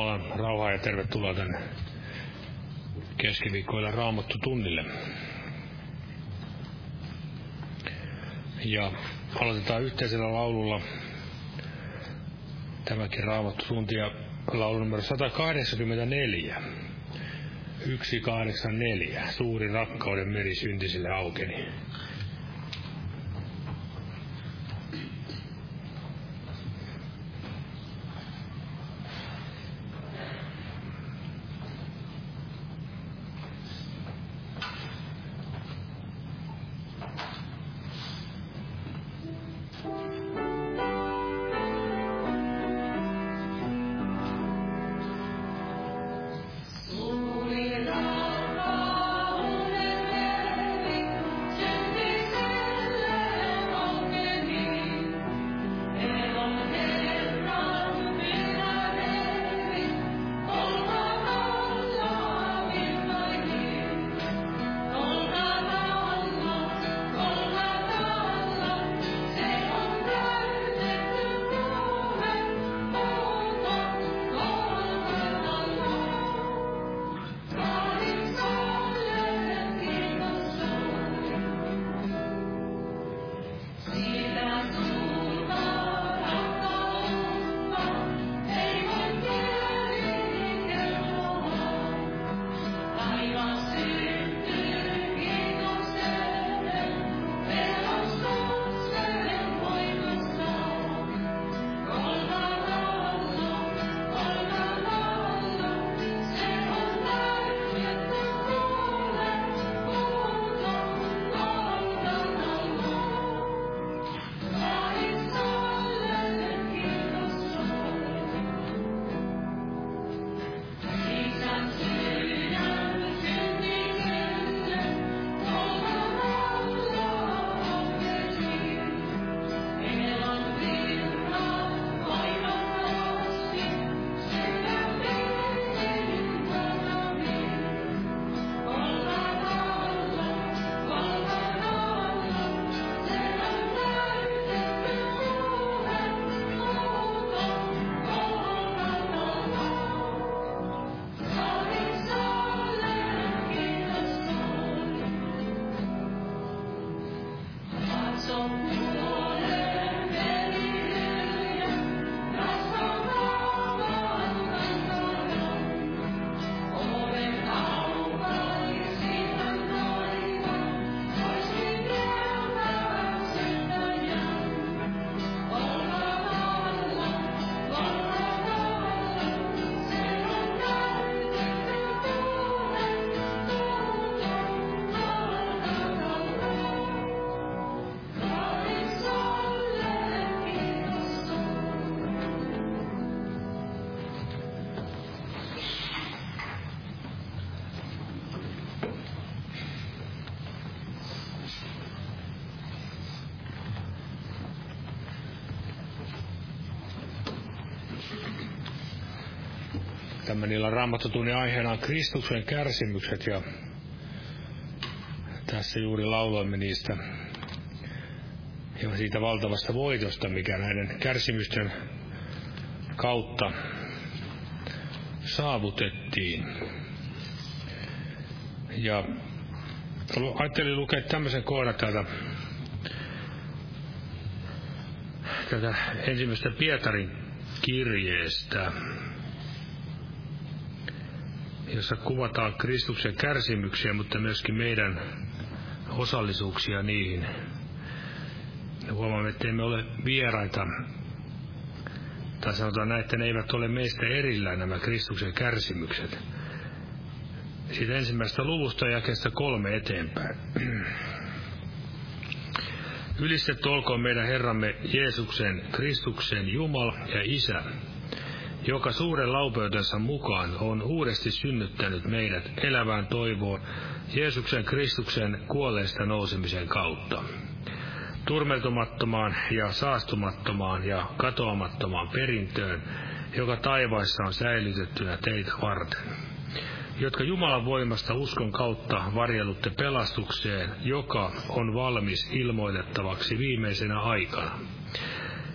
Jumalan rauhaa ja tervetuloa tänne keskiviikkoilla raamattu tunnille. Ja aloitetaan yhteisellä laululla tämäkin raamattu tunti ja laulu numero 184. 184. Suuri rakkauden meri syntisille aukeni. Illan raamattotunnin aiheena on Kristuksen kärsimykset ja tässä juuri lauloimme niistä ja siitä valtavasta voitosta, mikä näiden kärsimysten kautta saavutettiin. Ja ajattelin lukea tämmöisen kohdan täältä, tätä ensimmäistä Pietarin kirjeestä jossa kuvataan Kristuksen kärsimyksiä, mutta myöskin meidän osallisuuksia niihin. Ja huomaamme, että emme ole vieraita, tai sanotaan näin, että ne eivät ole meistä erillään nämä Kristuksen kärsimykset. Siitä ensimmäistä luvusta jakeesta kolme eteenpäin. Ylistetty olkoon meidän Herramme Jeesuksen, Kristuksen Jumala ja Isä, joka suuren laupeutensa mukaan on uudesti synnyttänyt meidät elävään toivoon Jeesuksen Kristuksen kuolleista nousemisen kautta. Turmeltumattomaan ja saastumattomaan ja katoamattomaan perintöön, joka taivaissa on säilytettynä teitä varten, jotka Jumalan voimasta uskon kautta varjelutte pelastukseen, joka on valmis ilmoitettavaksi viimeisenä aikana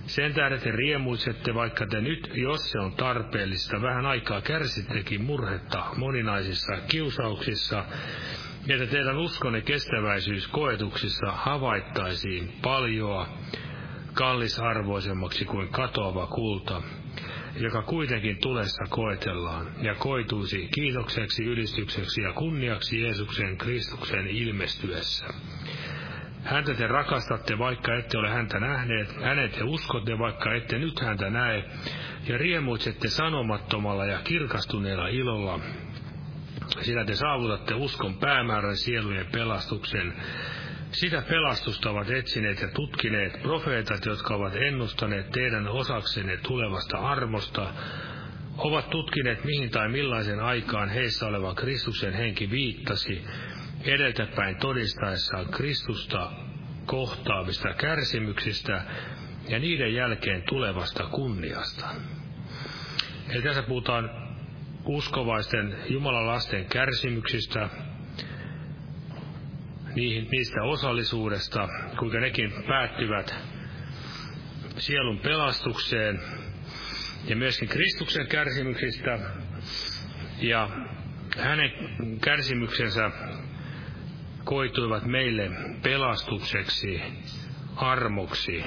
Sen tähden te riemuisette, vaikka te nyt, jos se on tarpeellista, vähän aikaa kärsittekin murhetta moninaisissa kiusauksissa, että teidän uskonne kestäväisyys koetuksissa havaittaisiin paljoa kallisarvoisemmaksi kuin katoava kulta, joka kuitenkin tulessa koetellaan ja koituisi kiitokseksi, ylistykseksi ja kunniaksi Jeesuksen Kristuksen ilmestyessä. Häntä te rakastatte, vaikka ette ole häntä nähneet, hänet te uskotte, vaikka ette nyt häntä näe, ja riemuitsette sanomattomalla ja kirkastuneella ilolla, sillä te saavutatte uskon päämäärän sielujen pelastuksen. Sitä pelastusta ovat etsineet ja tutkineet profeetat, jotka ovat ennustaneet teidän osaksenne tulevasta armosta, ovat tutkineet mihin tai millaisen aikaan heissä oleva Kristuksen henki viittasi, edeltäpäin todistaessaan Kristusta kohtaavista kärsimyksistä ja niiden jälkeen tulevasta kunniasta. Eli tässä puhutaan uskovaisten Jumalan lasten kärsimyksistä, niihin, niistä osallisuudesta, kuinka nekin päättyvät sielun pelastukseen ja myöskin Kristuksen kärsimyksistä ja hänen kärsimyksensä koituivat meille pelastukseksi, armoksi.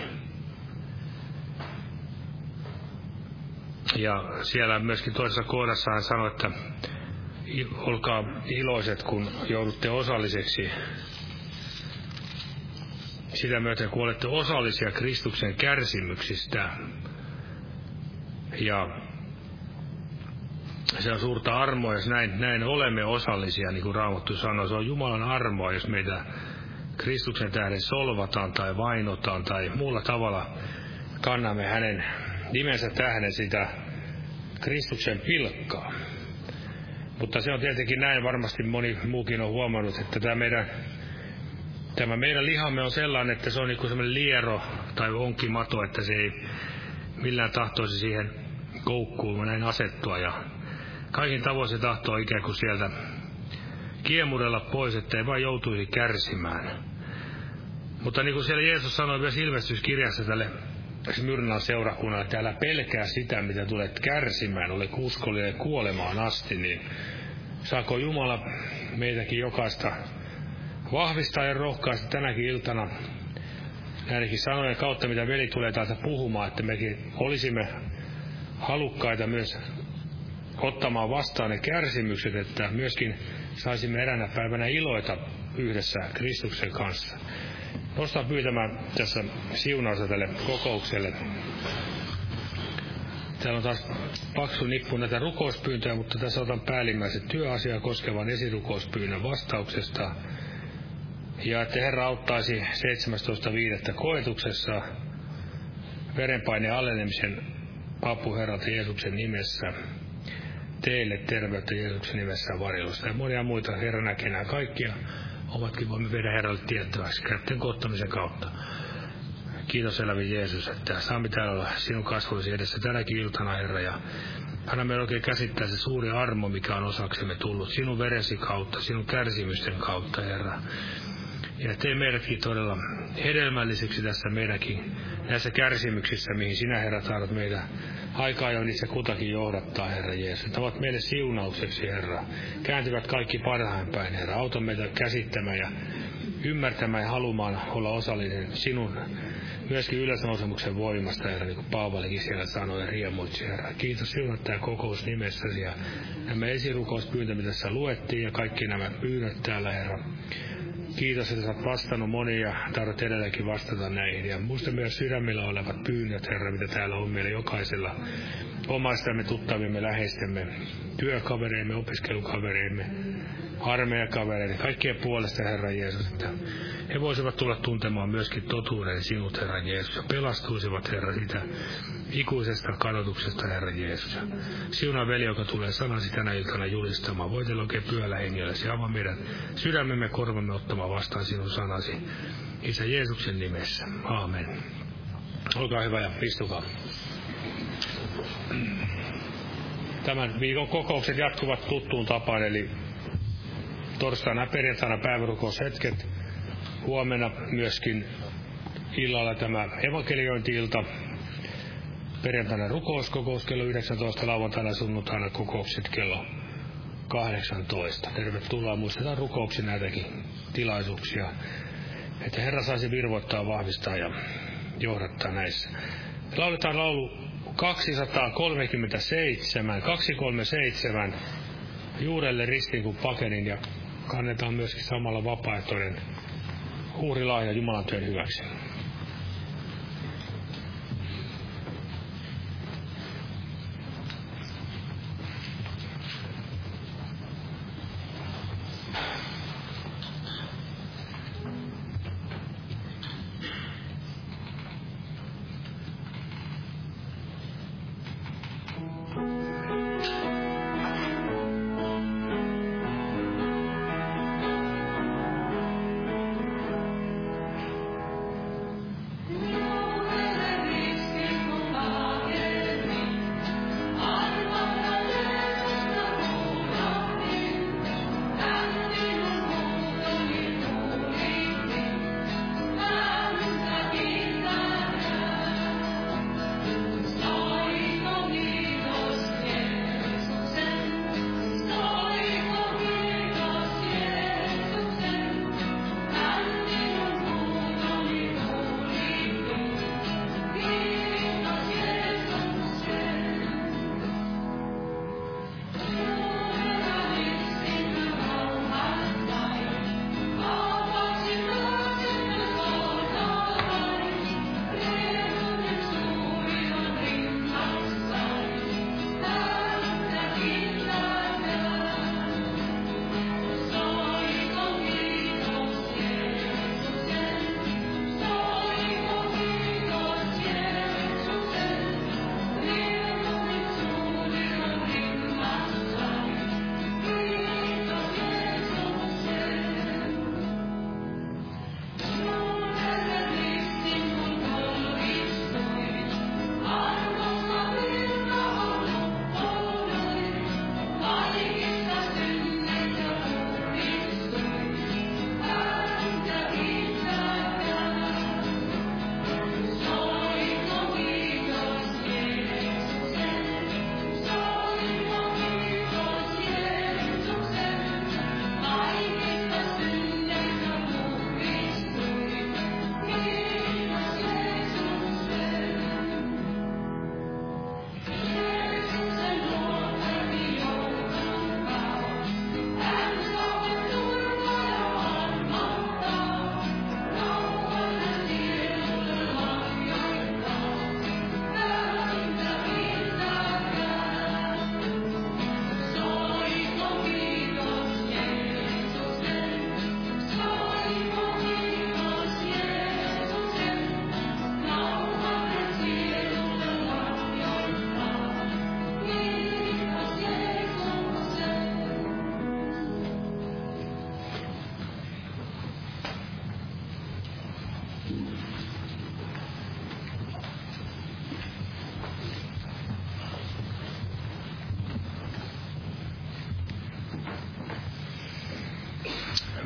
Ja siellä myöskin toisessa kohdassa hän sanoi, että olkaa iloiset, kun joudutte osalliseksi sitä myöten, kun olette osallisia Kristuksen kärsimyksistä. Ja se on suurta armoa, jos näin, näin olemme osallisia, niin kuin Raamattu sanoo. Se on Jumalan armoa, jos meitä Kristuksen tähden solvataan tai vainotaan tai muulla tavalla kannamme hänen nimensä tähden sitä Kristuksen pilkkaa. Mutta se on tietenkin näin, varmasti moni muukin on huomannut, että tämä meidän, tämä meidän lihamme on sellainen, että se on niin kuin semmoinen liero tai onkimato, että se ei millään tahtoisi siihen koukkuun näin asettua. Ja Kaikin tavoin se tahtoo ikään kuin sieltä kiemurella pois, ettei vain joutuisi kärsimään. Mutta niin kuin siellä Jeesus sanoi myös ilmestyskirjassa tälle Smyrnan seurakunnalle, että älä pelkää sitä, mitä tulet kärsimään, ole uskollinen kuolemaan asti, niin saako Jumala meitäkin jokaista vahvistaa ja rohkaista tänäkin iltana näidenkin sanojen kautta, mitä veli tulee täältä puhumaan, että mekin olisimme halukkaita myös ottamaan vastaan ne kärsimykset, että myöskin saisimme eräänä päivänä iloita yhdessä Kristuksen kanssa. Nostan pyytämään tässä siunausta tälle kokoukselle. Täällä on taas paksu nippu näitä rukouspyyntöjä, mutta tässä otan päällimmäiset työasiaa koskevan esirukouspyynnön vastauksesta. Ja että Herra auttaisi 17.5. koetuksessa verenpaineen alenemisen apu Herralta Jeesuksen nimessä teille terveyttä Jeesuksen nimessä varjelusta. Ja monia muita Herra näkee nämä kaikkia. Omatkin voimme viedä Herralle tiettäväksi kätten kottamisen kautta. Kiitos elävi Jeesus, että saamme täällä olla sinun kasvullisi edessä tänäkin iltana, Herra. Ja anna meidän oikein käsittää se suuri armo, mikä on osaksemme tullut sinun veresi kautta, sinun kärsimysten kautta, Herra. Ja tee meidätkin todella hedelmälliseksi tässä meidänkin näissä kärsimyksissä, mihin sinä, Herra, tahdot meitä aikaa jo niissä kutakin johdattaa, Herra Jeesus. Ne ovat meille siunaukseksi, Herra. Kääntyvät kaikki parhain päin, Herra. Auta meitä käsittämään ja ymmärtämään ja halumaan olla osallinen sinun myöskin ylösnousemuksen voimasta, Herra, niin kuin Paavalikin siellä sanoi ja riemuitsi, Herra. Kiitos sinun tämä kokous nimessäsi ja nämä esirukouspyyntö, mitä tässä luettiin ja kaikki nämä pyynnöt täällä, Herra. Kiitos, että olet vastannut monia ja tahdot edelläkin vastata näihin. Ja muista myös sydämillä olevat pyynnöt, Herra, mitä täällä on meillä jokaisella omaistamme, tuttavimme, läheistemme, työkavereimme, opiskelukavereimme, armeijakavereille, kaikkien puolesta, Herra Jeesus, että he voisivat tulla tuntemaan myöskin totuuden sinut, Herra Jeesus, ja pelastuisivat, Herra, sitä ikuisesta kadotuksesta, Herra Jeesus. Siunaa veli, joka tulee sanasi tänä iltana julistamaan. Voitella oikein pyöllä hengelläsi. Avaa meidän sydämemme korvamme ottamaan vastaan sinun sanasi. Isä Jeesuksen nimessä. Aamen. Olkaa hyvä ja istukaa. Tämän viikon kokoukset jatkuvat tuttuun tapaan, eli torstaina ja perjantaina päivärukoushetket. Huomenna myöskin illalla tämä evankeliointi-ilta perjantaina rukouskokous kello 19, lauantaina sunnuntaina kokoukset kello 18. Tervetuloa, muistetaan rukouksia näitäkin tilaisuuksia, että Herra saisi virvoittaa, vahvistaa ja johdattaa näissä. Lauletaan laulu 237, 237, juurelle ristiin kuin pakenin ja kannetaan myöskin samalla vapaaehtoinen uhrilahja Jumalan työn hyväksi.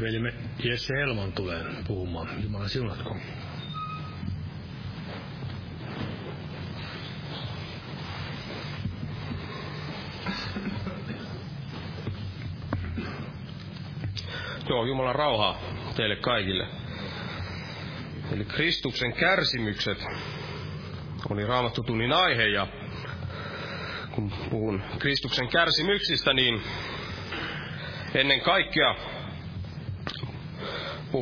Velimme Jesse Helman tulee puhumaan. Jumala siunatko. Joo, Jumalan rauhaa teille kaikille. Eli Kristuksen kärsimykset oli raamattu tunnin aihe ja kun puhun Kristuksen kärsimyksistä, niin ennen kaikkea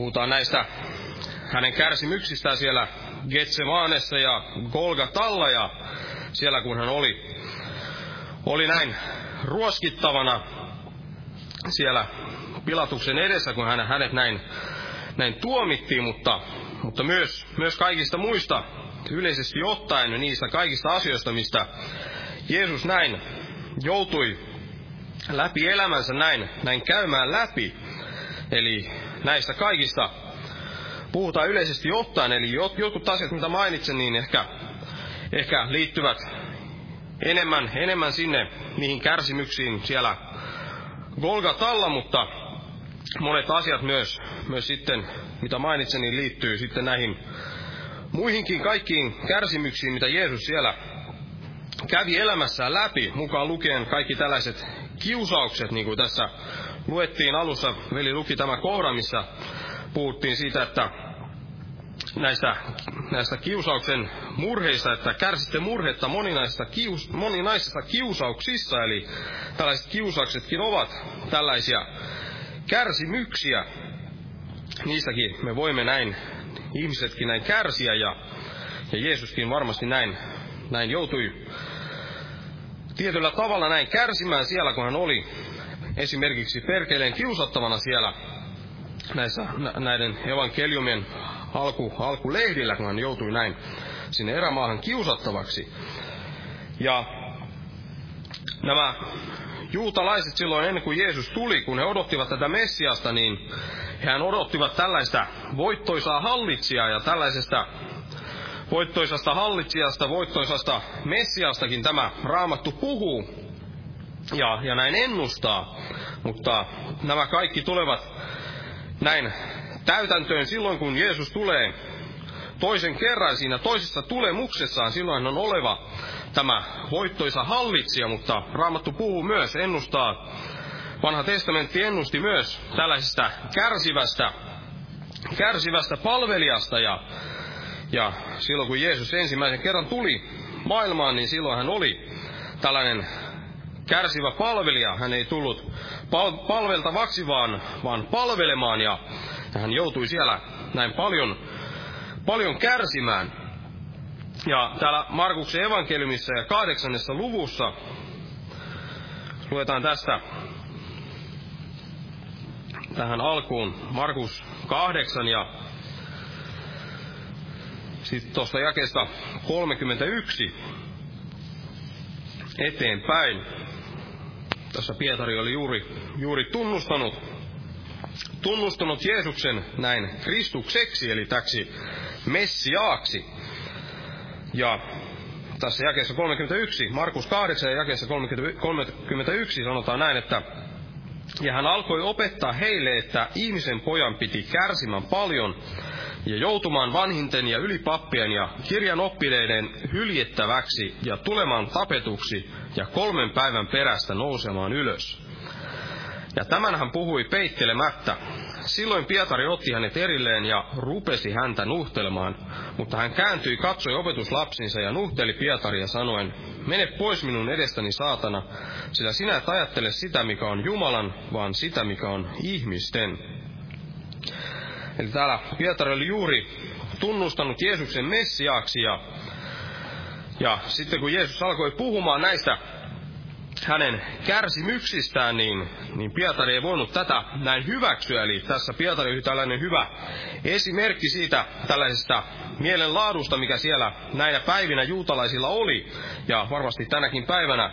puhutaan näistä hänen kärsimyksistään siellä Getsemaanessa ja Golgatalla ja siellä kun hän oli, oli näin ruoskittavana siellä Pilatuksen edessä, kun hän, hänet näin, näin tuomittiin, mutta, mutta myös, myös kaikista muista yleisesti ottaen niistä kaikista asioista, mistä Jeesus näin joutui läpi elämänsä näin, näin käymään läpi. Eli näistä kaikista. Puhutaan yleisesti ottaen, eli jotkut asiat, mitä mainitsen, niin ehkä, ehkä liittyvät enemmän, enemmän sinne niihin kärsimyksiin siellä Golgatalla, mutta monet asiat myös, myös sitten, mitä mainitsen, niin liittyy sitten näihin muihinkin kaikkiin kärsimyksiin, mitä Jeesus siellä kävi elämässään läpi, mukaan lukien kaikki tällaiset kiusaukset, niin kuin tässä luettiin alussa, veli luki tämä kohda, missä puhuttiin siitä, että näistä, näistä kiusauksen murheista, että kärsitte murhetta moninaisista, kius, moninaisista kiusauksissa, eli tällaiset kiusauksetkin ovat tällaisia kärsimyksiä. Niistäkin me voimme näin, ihmisetkin näin kärsiä, ja, ja Jeesuskin varmasti näin, näin joutui tietyllä tavalla näin kärsimään siellä, kun hän oli esimerkiksi perkeleen kiusattavana siellä näissä, näiden evankeliumien alku, alkulehdillä, kun hän joutui näin sinne erämaahan kiusattavaksi. Ja nämä juutalaiset silloin ennen kuin Jeesus tuli, kun he odottivat tätä Messiasta, niin hän odottivat tällaista voittoisaa hallitsijaa ja tällaisesta voittoisasta hallitsijasta, voittoisasta Messiastakin tämä raamattu puhuu ja, ja näin ennustaa. Mutta nämä kaikki tulevat näin täytäntöön silloin, kun Jeesus tulee toisen kerran siinä toisessa tulemuksessaan. Silloin on oleva tämä voittoisa hallitsija, mutta Raamattu puhuu myös, ennustaa, vanha testamentti ennusti myös tällaisesta kärsivästä, kärsivästä palvelijasta ja, ja silloin kun Jeesus ensimmäisen kerran tuli maailmaan, niin silloin hän oli tällainen kärsivä palvelija. Hän ei tullut pal- palveltavaksi, vaan, vaan palvelemaan ja hän joutui siellä näin paljon, paljon kärsimään. Ja täällä Markuksen evankeliumissa ja kahdeksannessa luvussa luetaan tästä tähän alkuun Markus 8 ja sitten tuosta jakeesta 31 eteenpäin. Tässä Pietari oli juuri, juuri tunnustanut, tunnustanut Jeesuksen näin Kristukseksi, eli täksi Messiaaksi. Ja tässä jakeessa 31, Markus 8 ja jakeessa 31 sanotaan näin, että ja hän alkoi opettaa heille, että ihmisen pojan piti kärsimään paljon ja joutumaan vanhinten ja ylipappien ja kirjan oppineiden hyljettäväksi ja tulemaan tapetuksi ja kolmen päivän perästä nousemaan ylös. Ja tämän hän puhui peittelemättä. Silloin Pietari otti hänet erilleen ja rupesi häntä nuhtelemaan, mutta hän kääntyi, katsoi opetuslapsinsa ja nuhteli Pietaria sanoen, mene pois minun edestäni saatana, sillä sinä et ajattele sitä, mikä on Jumalan, vaan sitä, mikä on ihmisten. Eli täällä Pietari oli juuri tunnustanut Jeesuksen Messiaaksi ja, ja sitten kun Jeesus alkoi puhumaan näistä hänen kärsimyksistään, niin, niin Pietari ei voinut tätä näin hyväksyä. Eli tässä Pietari oli tällainen hyvä esimerkki siitä tällaisesta mielenlaadusta, mikä siellä näinä päivinä juutalaisilla oli. Ja varmasti tänäkin päivänä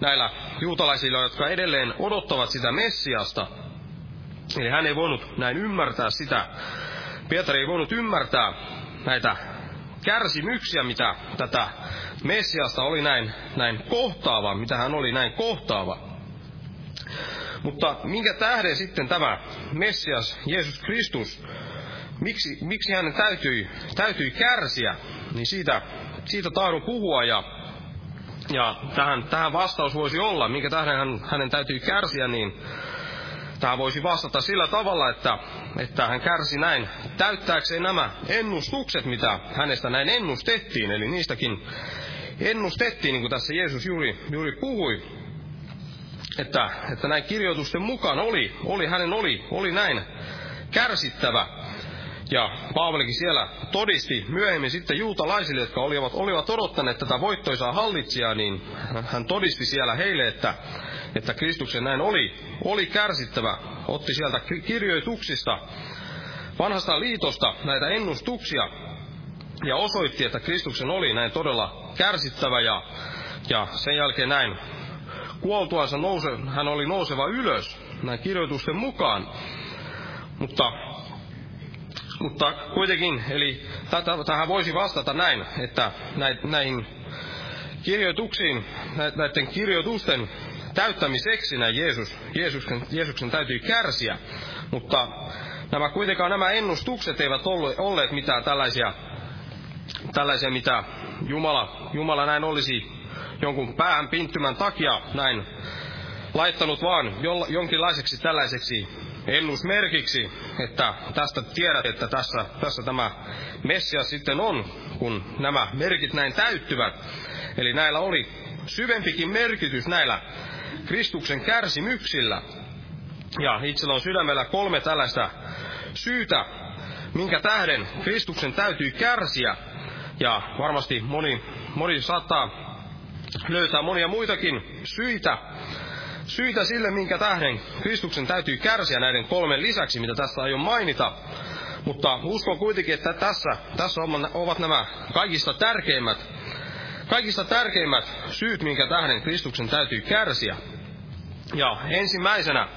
näillä juutalaisilla, jotka edelleen odottavat sitä Messiasta. Eli hän ei voinut näin ymmärtää sitä. Pietari ei voinut ymmärtää näitä kärsimyksiä, mitä tätä Messiasta oli näin, näin kohtaava, mitä hän oli näin kohtaava. Mutta minkä tähden sitten tämä Messias, Jeesus Kristus, miksi, miksi hänen täytyi, täytyi kärsiä, niin siitä, siitä tahdon puhua ja, ja tähän, tähän vastaus voisi olla, minkä tähden hän, hänen täytyy kärsiä, niin Tähän voisi vastata sillä tavalla, että, että hän kärsi näin täyttääkseen nämä ennustukset, mitä hänestä näin ennustettiin. Eli niistäkin ennustettiin, niin kuin tässä Jeesus juuri, juuri puhui, että, että näin kirjoitusten mukaan oli, oli hänen oli, oli näin kärsittävä. Ja Paavalikin siellä todisti myöhemmin sitten juutalaisille, jotka olivat, olivat odottaneet tätä voittoisaa hallitsijaa, niin hän todisti siellä heille, että, että Kristuksen näin oli, oli kärsittävä. Otti sieltä kirjoituksista, vanhasta liitosta näitä ennustuksia ja osoitti, että Kristuksen oli näin todella kärsittävä ja, ja sen jälkeen näin kuoltuansa nouse, hän oli nouseva ylös näin kirjoitusten mukaan. Mutta, mutta kuitenkin, eli tähän voisi vastata näin, että näihin kirjoituksiin, näiden kirjoitusten täyttämiseksi näin Jeesus, Jeesuksen, Jeesuksen täytyy kärsiä, mutta nämä kuitenkaan nämä ennustukset eivät olleet mitään tällaisia, tällaisia mitä Jumala, Jumala näin olisi jonkun päähän pinttymän takia näin laittanut vaan jonkinlaiseksi tällaiseksi ennusmerkiksi, että tästä tiedät, että tässä, tässä tämä Messias sitten on, kun nämä merkit näin täyttyvät. Eli näillä oli syvempikin merkitys näillä Kristuksen kärsimyksillä. Ja itsellä on sydämellä kolme tällaista syytä, minkä tähden Kristuksen täytyy kärsiä. Ja varmasti moni, moni saattaa löytää monia muitakin syitä, syitä sille, minkä tähden Kristuksen täytyy kärsiä näiden kolmen lisäksi, mitä tästä aion mainita. Mutta uskon kuitenkin, että tässä, tässä ovat nämä kaikista tärkeimmät, kaikista tärkeimmät syyt, minkä tähden Kristuksen täytyy kärsiä. Ja ensimmäisenä,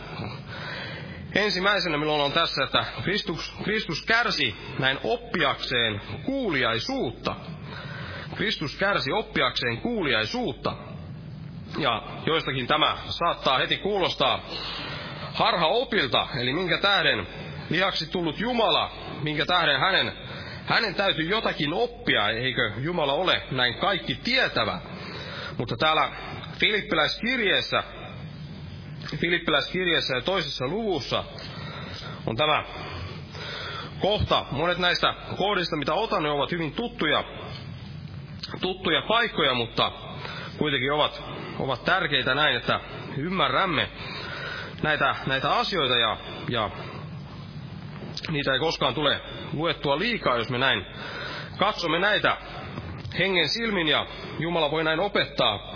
ensimmäisenä minulla on tässä, että Kristus, Kristus kärsi näin oppiakseen kuuliaisuutta. Kristus kärsi oppiakseen kuuliaisuutta. Ja joistakin tämä saattaa heti kuulostaa harha opilta, eli minkä tähden lihaksi tullut Jumala, minkä tähden hänen, hänen täytyy jotakin oppia, eikö Jumala ole näin kaikki tietävä. Mutta täällä Filippiläiskirjeessä, Filippiläiskirjeessä ja toisessa luvussa on tämä kohta. Monet näistä kohdista, mitä otan, ne ovat hyvin tuttuja, tuttuja paikkoja, mutta kuitenkin ovat ovat tärkeitä näin, että ymmärrämme näitä, näitä asioita ja, ja niitä ei koskaan tule luettua liikaa, jos me näin katsomme näitä hengen silmin ja Jumala voi näin opettaa,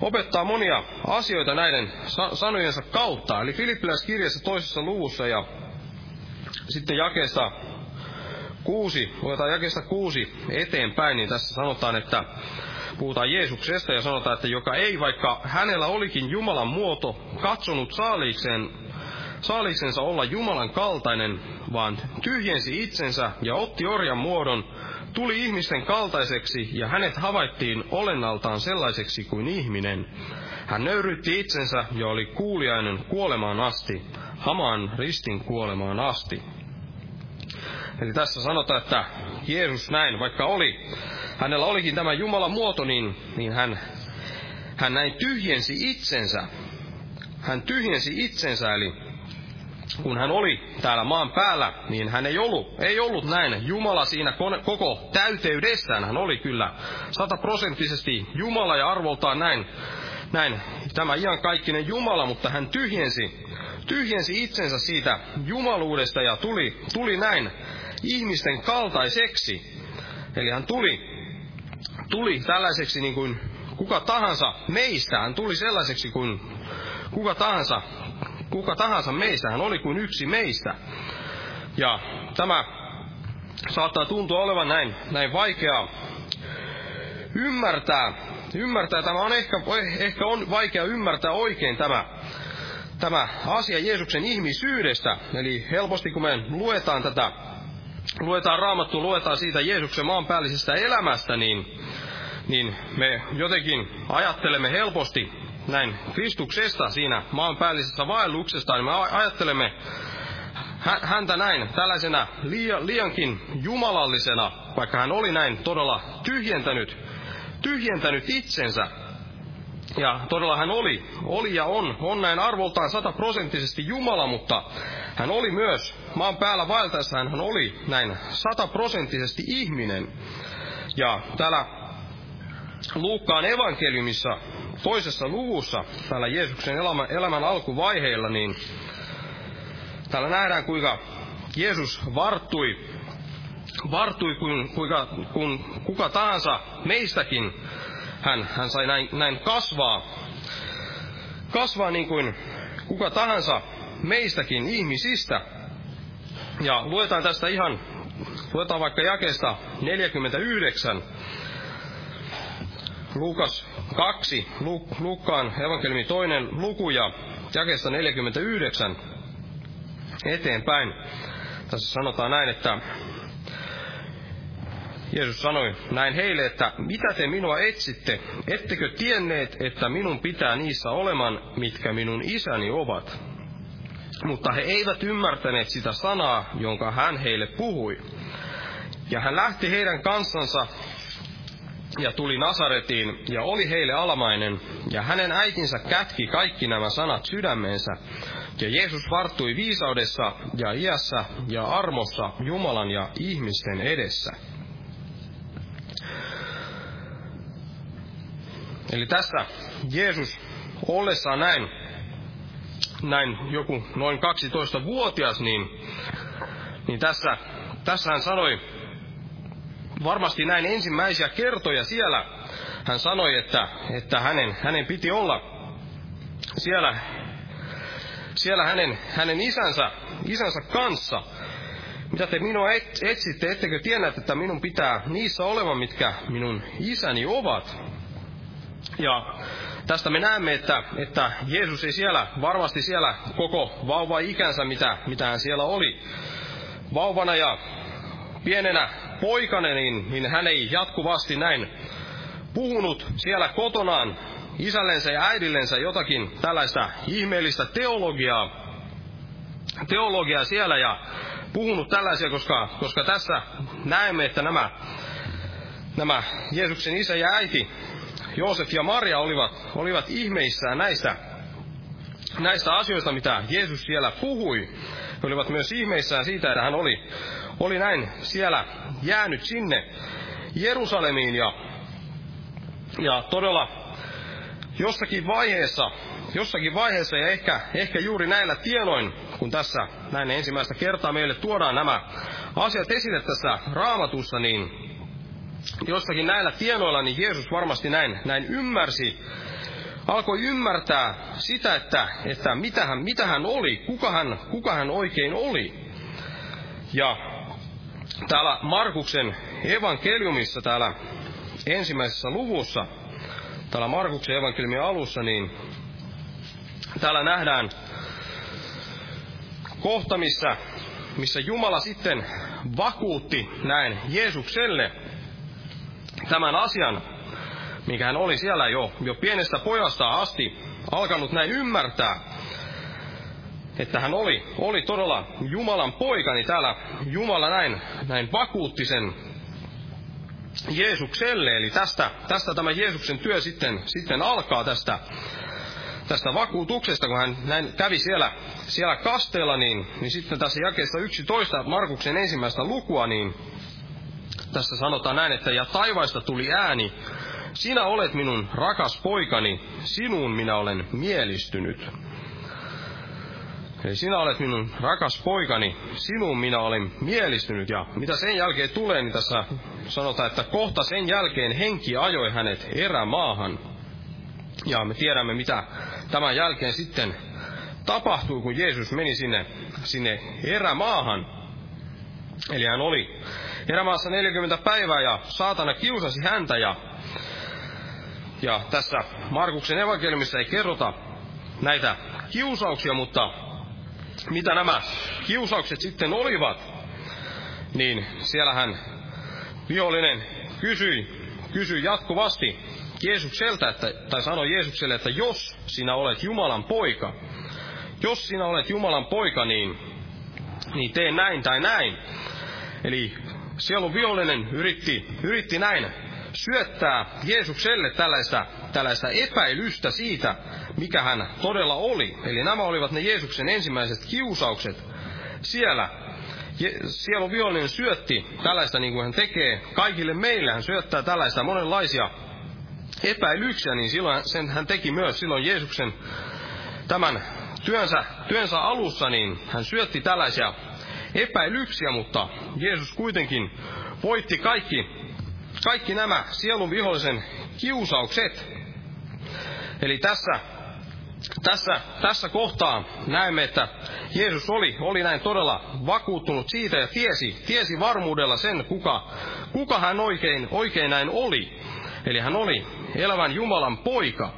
opettaa monia asioita näiden sanojensa kautta. Eli Filippiläiskirjassa toisessa luvussa ja sitten jakeesta kuusi, luetaan jakeesta kuusi eteenpäin, niin tässä sanotaan, että puhutaan Jeesuksesta ja sanotaan, että joka ei, vaikka hänellä olikin Jumalan muoto, katsonut saaliikseen, saaliiksensa olla Jumalan kaltainen, vaan tyhjensi itsensä ja otti orjan muodon, tuli ihmisten kaltaiseksi ja hänet havaittiin olennaltaan sellaiseksi kuin ihminen. Hän nöyrytti itsensä ja oli kuuliainen kuolemaan asti, hamaan ristin kuolemaan asti. Eli tässä sanotaan, että Jeesus näin, vaikka oli hänellä olikin tämä Jumalan muoto, niin, niin hän, hän näin tyhjensi itsensä. Hän tyhjensi itsensä, eli kun hän oli täällä maan päällä, niin hän ei ollut, ei ollut näin Jumala siinä koko täyteydessään. Hän oli kyllä sataprosenttisesti Jumala ja arvoltaan näin, näin tämä iankaikkinen Jumala, mutta hän tyhjensi, tyhjensi itsensä siitä jumaluudesta ja tuli, tuli näin ihmisten kaltaiseksi. Eli hän tuli tuli tällaiseksi niin kuin kuka tahansa meistä, hän tuli sellaiseksi kuin kuka tahansa, kuka tahansa meistä, hän oli kuin yksi meistä. Ja tämä saattaa tuntua olevan näin, näin vaikeaa ymmärtää. Ymmärtää, tämä on ehkä, ehkä on vaikea ymmärtää oikein tämä, tämä asia Jeesuksen ihmisyydestä. Eli helposti kun me luetaan tätä, luetaan raamattua, luetaan siitä Jeesuksen maanpäällisestä elämästä, niin niin me jotenkin ajattelemme helposti näin Kristuksesta siinä maanpäällisessä vaelluksesta, niin me ajattelemme häntä näin tällaisena liiankin jumalallisena, vaikka hän oli näin todella tyhjentänyt, tyhjentänyt itsensä. Ja todella hän oli, oli ja on, on näin arvoltaan sataprosenttisesti Jumala, mutta hän oli myös maan päällä vaeltaessa, hän oli näin sataprosenttisesti ihminen. Ja täällä Luukkaan evankeliumissa toisessa luvussa, täällä Jeesuksen elämän, elämän alkuvaiheilla, niin täällä nähdään, kuinka Jeesus varttui, varttui kun, kuinka, kun kuka tahansa meistäkin, hän, hän sai näin, näin kasvaa, kasvaa niin kuin kuka tahansa meistäkin ihmisistä. Ja luetaan tästä ihan, luetaan vaikka jakesta 49, Lukas 2, Lukkaan evankeliumi toinen luku ja jakesta 49 eteenpäin. Tässä sanotaan näin, että Jeesus sanoi näin heille, että mitä te minua etsitte? Ettekö tienneet, että minun pitää niissä oleman, mitkä minun isäni ovat? Mutta he eivät ymmärtäneet sitä sanaa, jonka hän heille puhui. Ja hän lähti heidän kanssansa ja tuli Nasaretiin ja oli heille alamainen, ja hänen äitinsä kätki kaikki nämä sanat sydämeensä. Ja Jeesus varttui viisaudessa ja iässä ja armossa Jumalan ja ihmisten edessä. Eli tässä Jeesus ollessaan näin, näin joku noin 12-vuotias, niin, niin tässä, tässä hän sanoi varmasti näin ensimmäisiä kertoja siellä hän sanoi, että, että hänen, hänen piti olla siellä, siellä hänen, hänen isänsä, isänsä kanssa. Mitä te minua et, etsitte, ettekö tienneet, että minun pitää niissä olevan, mitkä minun isäni ovat? Ja tästä me näemme, että, että Jeesus ei siellä, varmasti siellä koko vauva-ikänsä, mitä, mitä hän siellä oli. Vauvana ja pienenä poikana, niin, niin hän ei jatkuvasti näin puhunut siellä kotonaan isällensä ja äidillensä jotakin tällaista ihmeellistä teologiaa, teologiaa siellä ja puhunut tällaisia, koska, koska tässä näemme, että nämä, nämä Jeesuksen isä ja äiti, Joosef ja Maria olivat, olivat ihmeissään näistä, näistä asioista, mitä Jeesus siellä puhui. He olivat myös ihmeissään siitä, että hän oli, oli näin siellä jäänyt sinne Jerusalemiin ja, ja todella jossakin vaiheessa, jossakin vaiheessa ja ehkä, ehkä juuri näillä tienoin, kun tässä näin ensimmäistä kertaa meille tuodaan nämä asiat esille tässä raamatussa, niin jossakin näillä tienoilla niin Jeesus varmasti näin, näin ymmärsi, alkoi ymmärtää sitä, että, että mitä, hän, mitä hän oli, kuka hän, kuka hän oikein oli. Ja täällä Markuksen evankeliumissa täällä ensimmäisessä luvussa, täällä Markuksen evankeliumin alussa, niin täällä nähdään kohta, missä, missä Jumala sitten vakuutti näin Jeesukselle tämän asian, mikä hän oli siellä jo, jo pienestä pojasta asti alkanut näin ymmärtää, että hän oli, oli todella Jumalan poika, niin täällä Jumala näin, näin vakuutti sen Jeesukselle. Eli tästä, tästä tämä Jeesuksen työ sitten, sitten alkaa tästä, tästä vakuutuksesta, kun hän näin kävi siellä, siellä kasteella, niin, niin sitten tässä jakeesta 11 Markuksen ensimmäistä lukua, niin tässä sanotaan näin, että ja taivaista tuli ääni, sinä olet minun rakas poikani, sinuun minä olen mielistynyt. Eli sinä olet minun rakas poikani, sinun minä olen mielistynyt. Ja mitä sen jälkeen tulee, niin tässä sanotaan, että kohta sen jälkeen henki ajoi hänet erämaahan. Ja me tiedämme, mitä tämän jälkeen sitten tapahtui, kun Jeesus meni sinne, sinne erämaahan. Eli hän oli erämaassa 40 päivää ja saatana kiusasi häntä ja, ja tässä Markuksen evankeliumissa ei kerrota näitä kiusauksia, mutta mitä nämä kiusaukset sitten olivat, niin siellähän vihollinen kysyi, kysyi jatkuvasti Jeesukselta, että, tai sanoi Jeesukselle, että jos sinä olet Jumalan poika, jos sinä olet Jumalan poika, niin, niin tee näin tai näin. Eli sielun vihollinen yritti, yritti näin syöttää Jeesukselle tällaista, tällaista epäilystä siitä, mikä hän todella oli. Eli nämä olivat ne Jeesuksen ensimmäiset kiusaukset siellä. Sielun vihollinen syötti tällaista niin kuin hän tekee kaikille meille. Hän syöttää tällaista monenlaisia epäilyksiä, niin silloin sen hän teki myös silloin Jeesuksen tämän työnsä, työnsä alussa, niin hän syötti tällaisia epäilyksiä, mutta Jeesus kuitenkin voitti kaikki kaikki nämä sielun vihollisen kiusaukset. Eli tässä, tässä, tässä kohtaa näemme, että Jeesus oli, oli näin todella vakuuttunut siitä ja tiesi, tiesi varmuudella sen, kuka, kuka hän oikein, oikein näin oli. Eli hän oli elävän Jumalan poika.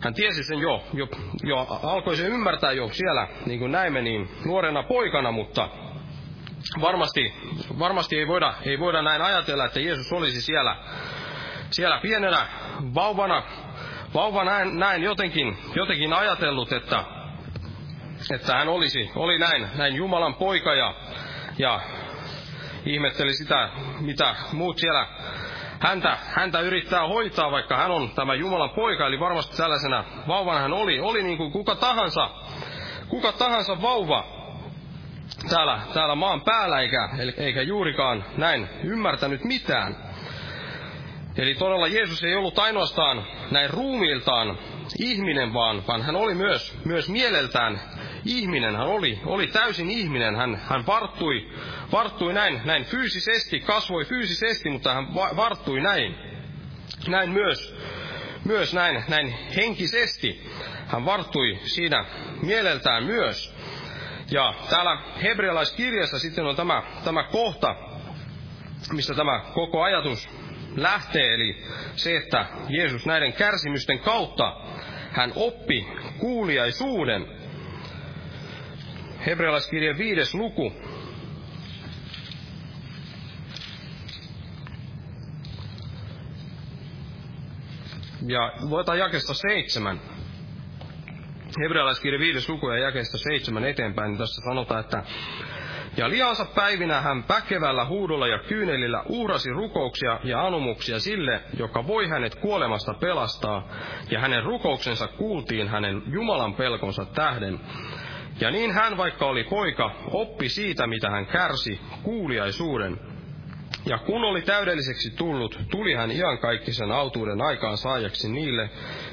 Hän tiesi sen jo, jo, jo alkoi se ymmärtää jo siellä, niin kuin näimme, niin nuorena poikana, mutta varmasti, varmasti ei, voida, ei voida näin ajatella, että Jeesus olisi siellä, siellä pienenä vauvana, vauva näin, näin jotenkin, jotenkin ajatellut, että, että hän olisi, oli näin, näin Jumalan poika ja, ja ihmetteli sitä, mitä muut siellä häntä, häntä yrittää hoitaa, vaikka hän on tämä Jumalan poika, eli varmasti tällaisena vauvana hän oli, oli niin kuin kuka tahansa, kuka tahansa vauva täällä, täällä maan päällä, eikä, eikä juurikaan näin ymmärtänyt mitään. Eli todella Jeesus ei ollut ainoastaan näin ruumiiltaan ihminen, vaan, vaan hän oli myös, myös mieleltään ihminen. Hän oli, oli täysin ihminen. Hän, hän varttui, varttui näin, näin fyysisesti, kasvoi fyysisesti, mutta hän varttui näin, näin myös, myös näin, näin henkisesti. Hän varttui siinä mieleltään myös. Ja täällä hebrealaiskirjassa sitten on tämä, tämä kohta, mistä tämä koko ajatus lähtee, eli se, että Jeesus näiden kärsimysten kautta hän oppi kuuliaisuuden. Hebrealaiskirjan viides luku. Ja luetaan jakesta seitsemän. Hebrealaiskirja viides luku ja jakeesta seitsemän eteenpäin, niin tässä sanotaan, että ja liansa päivinä hän päkevällä huudolla ja kyynelillä uhrasi rukouksia ja anumuksia sille, joka voi hänet kuolemasta pelastaa, ja hänen rukouksensa kuultiin hänen Jumalan pelkonsa tähden. Ja niin hän, vaikka oli poika, oppi siitä, mitä hän kärsi, kuuliaisuuden. Ja kun oli täydelliseksi tullut, tuli hän iankaikkisen autuuden aikaan saajaksi niille,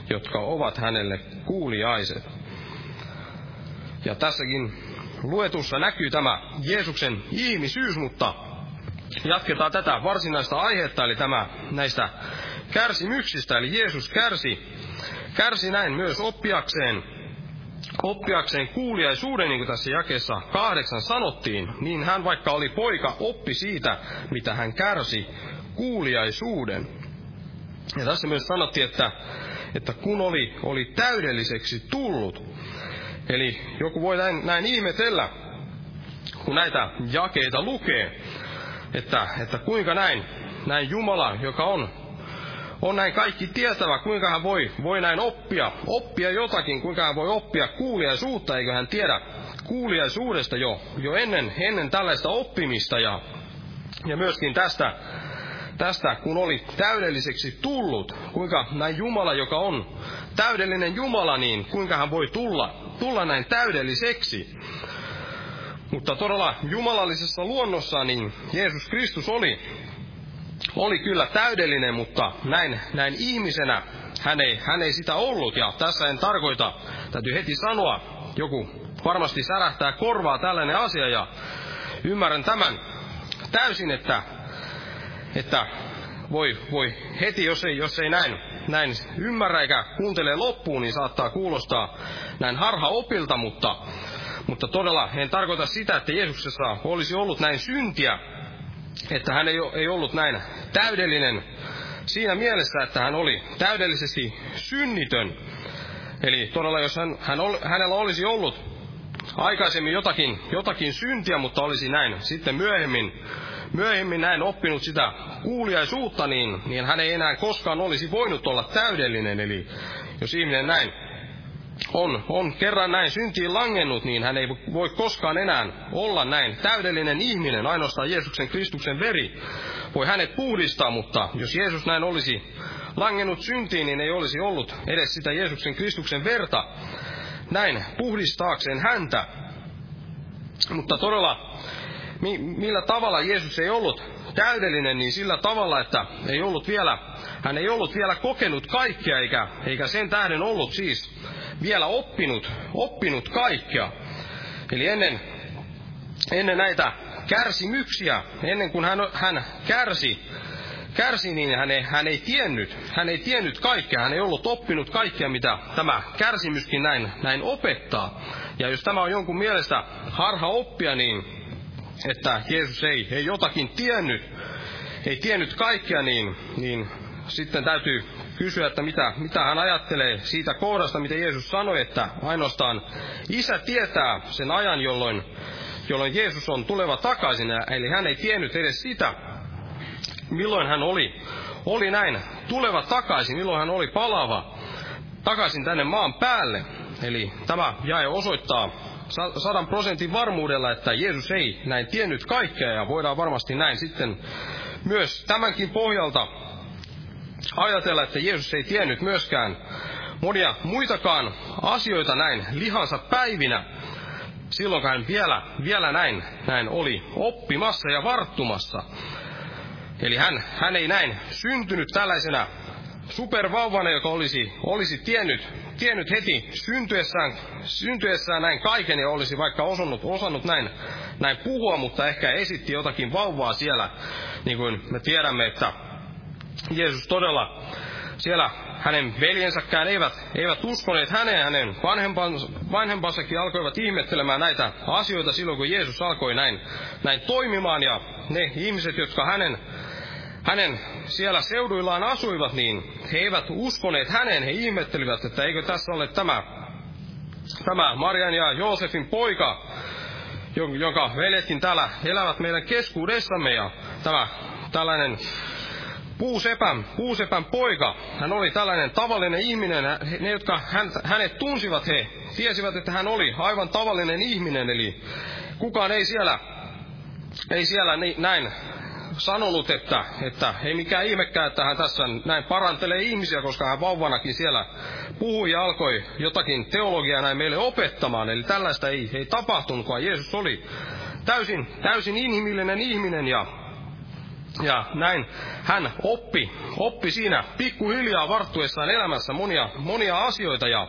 jotka ovat hänelle kuuliaiset. Ja tässäkin luetussa näkyy tämä Jeesuksen ihmisyys, mutta jatketaan tätä varsinaista aihetta, eli tämä näistä kärsimyksistä, eli Jeesus kärsi, kärsi näin myös oppiakseen, oppiakseen kuuliaisuuden, niin kuin tässä jakeessa kahdeksan sanottiin, niin hän vaikka oli poika, oppi siitä, mitä hän kärsi, kuuliaisuuden. Ja tässä myös sanottiin, että, että kun oli, oli täydelliseksi tullut, Eli joku voi näin, näin ihmetellä, kun näitä jakeita lukee, että, että kuinka näin, näin Jumala, joka on, on näin kaikki tietävä, kuinka hän voi, voi näin oppia, oppia jotakin, kuinka hän voi oppia kuuliaisuutta, eikö hän tiedä kuuliaisuudesta jo, jo ennen, ennen tällaista oppimista ja, ja myöskin tästä, tästä, kun oli täydelliseksi tullut, kuinka näin Jumala, joka on täydellinen Jumala, niin kuinka hän voi tulla, tulla näin täydelliseksi. Mutta todella jumalallisessa luonnossa niin Jeesus Kristus oli, oli kyllä täydellinen, mutta näin, näin ihmisenä hän ei, hän ei sitä ollut. Ja tässä en tarkoita, täytyy heti sanoa, joku varmasti särähtää korvaa tällainen asia ja ymmärrän tämän täysin, että, että voi, voi heti, jos ei, jos ei näin, näin ymmärrä eikä kuuntele loppuun, niin saattaa kuulostaa näin harha opilta, mutta, mutta todella en tarkoita sitä, että Jeesuksessa olisi ollut näin syntiä, että hän ei, ei ollut näin täydellinen siinä mielessä, että hän oli täydellisesti synnitön. Eli todella jos hän, hän ol, hänellä olisi ollut aikaisemmin jotakin, jotakin syntiä, mutta olisi näin sitten myöhemmin myöhemmin näin oppinut sitä kuuliaisuutta, niin, niin hän ei enää koskaan olisi voinut olla täydellinen. Eli jos ihminen näin on, on kerran näin syntiin langennut, niin hän ei voi koskaan enää olla näin täydellinen ihminen. Ainoastaan Jeesuksen Kristuksen veri voi hänet puhdistaa, mutta jos Jeesus näin olisi langennut syntiin, niin ei olisi ollut edes sitä Jeesuksen Kristuksen verta näin puhdistaakseen häntä. Mutta todella mi, millä tavalla Jeesus ei ollut täydellinen, niin sillä tavalla, että ei ollut vielä, hän ei ollut vielä kokenut kaikkea, eikä, eikä sen tähden ollut siis vielä oppinut, oppinut kaikkea. Eli ennen, ennen näitä kärsimyksiä, ennen kuin hän, hän kärsi, kärsi, niin hän ei, hän ei tiennyt, hän ei tiennyt kaikkea, hän ei ollut oppinut kaikkea, mitä tämä kärsimyskin näin, näin opettaa. Ja jos tämä on jonkun mielestä harha oppia, niin että Jeesus ei, ei jotakin tiennyt, ei tiennyt kaikkea, niin, niin sitten täytyy kysyä, että mitä, mitä hän ajattelee siitä kohdasta, mitä Jeesus sanoi, että ainoastaan isä tietää sen ajan, jolloin, jolloin Jeesus on tuleva takaisin, eli hän ei tiennyt edes sitä, milloin hän oli, oli näin tuleva takaisin, milloin hän oli palava takaisin tänne maan päälle. Eli tämä jae osoittaa sadan prosentin varmuudella, että Jeesus ei näin tiennyt kaikkea ja voidaan varmasti näin sitten myös tämänkin pohjalta ajatella, että Jeesus ei tiennyt myöskään monia muitakaan asioita näin lihansa päivinä, silloin hän vielä, vielä näin, näin oli oppimassa ja varttumassa. Eli hän, hän ei näin syntynyt tällaisena supervauvana, joka olisi, olisi tiennyt, tiennyt heti syntyessään, syntyessään näin kaiken ja olisi vaikka osannut, osannut näin, näin puhua, mutta ehkä esitti jotakin vauvaa siellä, niin kuin me tiedämme, että Jeesus todella. Siellä hänen veljensäkään eivät, eivät uskoneet häneen, hänen vanhempansa, vanhempansakin alkoivat ihmettelemään näitä asioita silloin, kun Jeesus alkoi näin, näin toimimaan, ja ne ihmiset, jotka hänen, hänen siellä seuduillaan asuivat, niin he eivät uskoneet häneen, he ihmettelivät, että eikö tässä ole tämä, tämä Marian ja Joosefin poika, jonka veljetkin täällä elävät meidän keskuudessamme, ja tämä tällainen Puusepän, Puusepän poika, hän oli tällainen tavallinen ihminen. Ne, jotka hän, hänet tunsivat, he tiesivät, että hän oli aivan tavallinen ihminen. Eli kukaan ei siellä, ei siellä ni, näin sanonut, että, että ei mikään ihmekään, että hän tässä näin parantelee ihmisiä, koska hän vauvanakin siellä puhui ja alkoi jotakin teologiaa näin meille opettamaan. Eli tällaista ei, ei tapahtunut, vaan Jeesus oli täysin, täysin inhimillinen ihminen ja ja näin hän oppi, oppi siinä pikkuhiljaa varttuessaan elämässä monia, monia asioita ja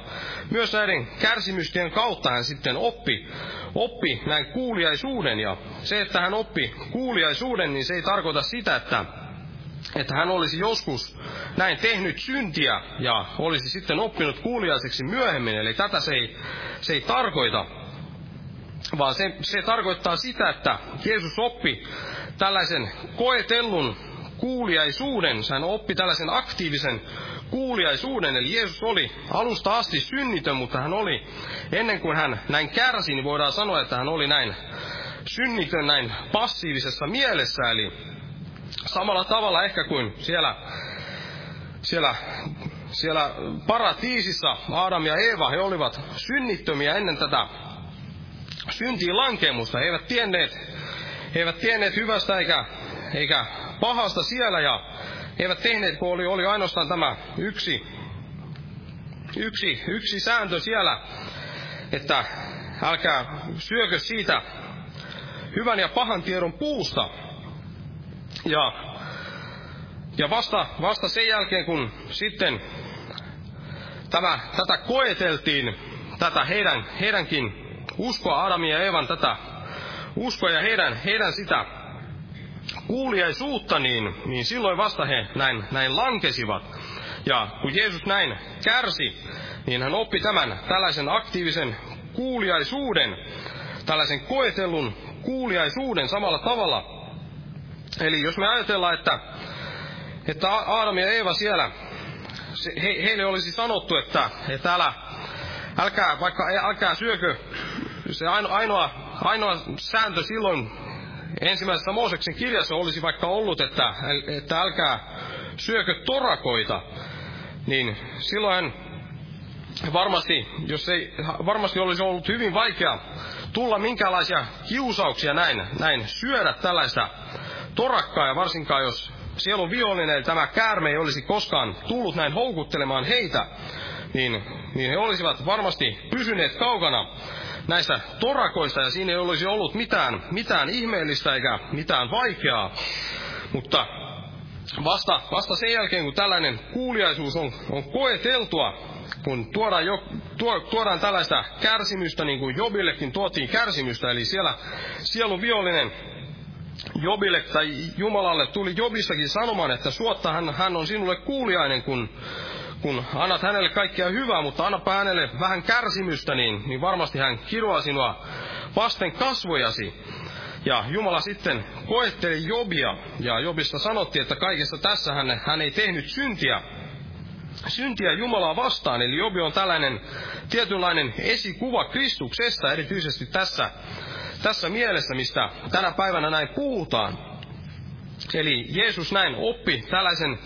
myös näiden kärsimystien kautta hän sitten oppi, oppi näin kuuliaisuuden ja se, että hän oppi kuuliaisuuden, niin se ei tarkoita sitä, että että hän olisi joskus näin tehnyt syntiä ja olisi sitten oppinut kuuliaiseksi myöhemmin. Eli tätä se ei, se ei tarkoita, vaan se, se tarkoittaa sitä, että Jeesus oppi tällaisen koetellun kuuliaisuuden, hän oppi tällaisen aktiivisen kuuliaisuuden, eli Jeesus oli alusta asti synnitön, mutta hän oli, ennen kuin hän näin kärsi, niin voidaan sanoa, että hän oli näin synnitön näin passiivisessa mielessä, eli samalla tavalla ehkä kuin siellä, siellä, siellä paratiisissa Adam ja Eeva, he olivat synnittömiä ennen tätä syntiin lankemusta, he eivät tienneet he eivät tienneet hyvästä eikä, eikä pahasta siellä ja he eivät tehneet, kun oli, oli ainoastaan tämä yksi, yksi, yksi sääntö siellä, että älkää syökö siitä hyvän ja pahan tiedon puusta. Ja, ja vasta, vasta sen jälkeen, kun sitten tämä, tätä koeteltiin, tätä heidän, heidänkin uskoa Adamin ja Evan tätä uskoa ja heidän, heidän sitä kuuliaisuutta, niin, niin silloin vasta he näin, näin lankesivat. Ja kun Jeesus näin kärsi, niin hän oppi tämän tällaisen aktiivisen kuuliaisuuden, tällaisen koetellun kuuliaisuuden samalla tavalla. Eli jos me ajatellaan, että, että Aadam ja Eeva siellä, he, heille olisi sanottu, että, että älä, älkää, vaikka älkää syökö, se ainoa ainoa sääntö silloin ensimmäisessä Mooseksen kirjassa olisi vaikka ollut, että, että älkää syökö torakoita, niin silloin varmasti, jos ei, varmasti olisi ollut hyvin vaikea tulla minkälaisia kiusauksia näin, näin syödä tällaista torakkaa, ja varsinkaan jos sielun vihollinen, tämä käärme ei olisi koskaan tullut näin houkuttelemaan heitä, niin, niin he olisivat varmasti pysyneet kaukana näistä torakoista ja siinä ei olisi ollut mitään, mitään ihmeellistä eikä mitään vaikeaa. Mutta vasta, vasta sen jälkeen, kun tällainen kuuliaisuus on, on koeteltua, kun tuodaan, jo, tuo, tuodaan tällaista kärsimystä, niin kuin Jobillekin tuotiin kärsimystä, eli siellä sielun vihollinen Jobille tai Jumalalle tuli Jobissakin sanomaan, että suotta hän, hän on sinulle kuuliainen, kun kun annat hänelle kaikkea hyvää, mutta annapa hänelle vähän kärsimystä, niin, niin varmasti hän kiroaa sinua vasten kasvojasi. Ja Jumala sitten koetteli Jobia, ja Jobista sanottiin, että kaikessa tässä hän, hän ei tehnyt syntiä, syntiä Jumalaa vastaan. Eli Jobi on tällainen tietynlainen esikuva Kristuksesta, erityisesti tässä, tässä mielessä, mistä tänä päivänä näin puhutaan. Eli Jeesus näin oppi tällaisen,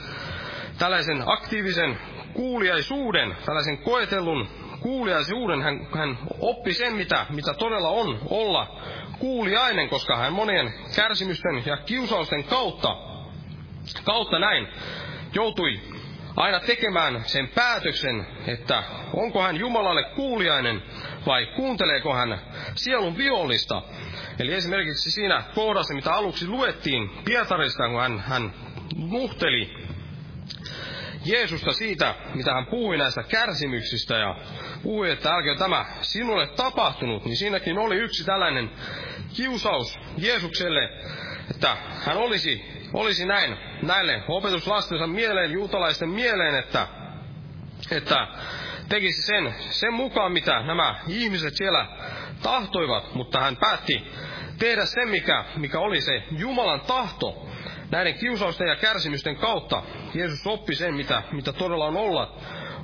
tällaisen aktiivisen kuuliaisuuden, tällaisen koetellun kuuliaisuuden, hän, hän oppi sen, mitä, mitä todella on olla kuuliainen, koska hän monien kärsimysten ja kiusausten kautta, kautta näin joutui, aina tekemään sen päätöksen, että onko hän Jumalalle kuuliainen vai kuunteleeko hän sielun vihollista. Eli esimerkiksi siinä kohdassa, mitä aluksi luettiin Pietarista, kun hän, hän nuhteli Jeesusta siitä, mitä hän puhui näistä kärsimyksistä ja puhui, että älkää tämä sinulle tapahtunut, niin siinäkin oli yksi tällainen kiusaus Jeesukselle, että hän olisi, olisi näin näille opetuslastensa mieleen, juutalaisten mieleen, että, että tekisi sen, sen mukaan, mitä nämä ihmiset siellä tahtoivat, mutta hän päätti tehdä sen, mikä, mikä oli se Jumalan tahto. Näiden kiusausten ja kärsimysten kautta Jeesus oppi sen, mitä, mitä todella on olla,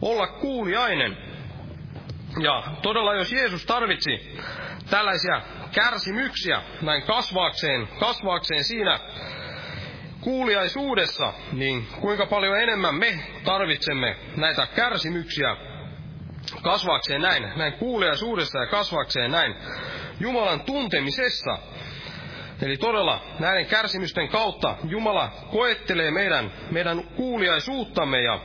olla kuuliainen. Ja todella jos Jeesus tarvitsi tällaisia kärsimyksiä näin kasvaakseen, kasvaakseen siinä kuuliaisuudessa, niin kuinka paljon enemmän me tarvitsemme näitä kärsimyksiä kasvaakseen näin, näin kuuliaisuudessa ja kasvaakseen näin Jumalan tuntemisessa. Eli todella näiden kärsimysten kautta Jumala koettelee meidän, meidän kuuliaisuuttamme ja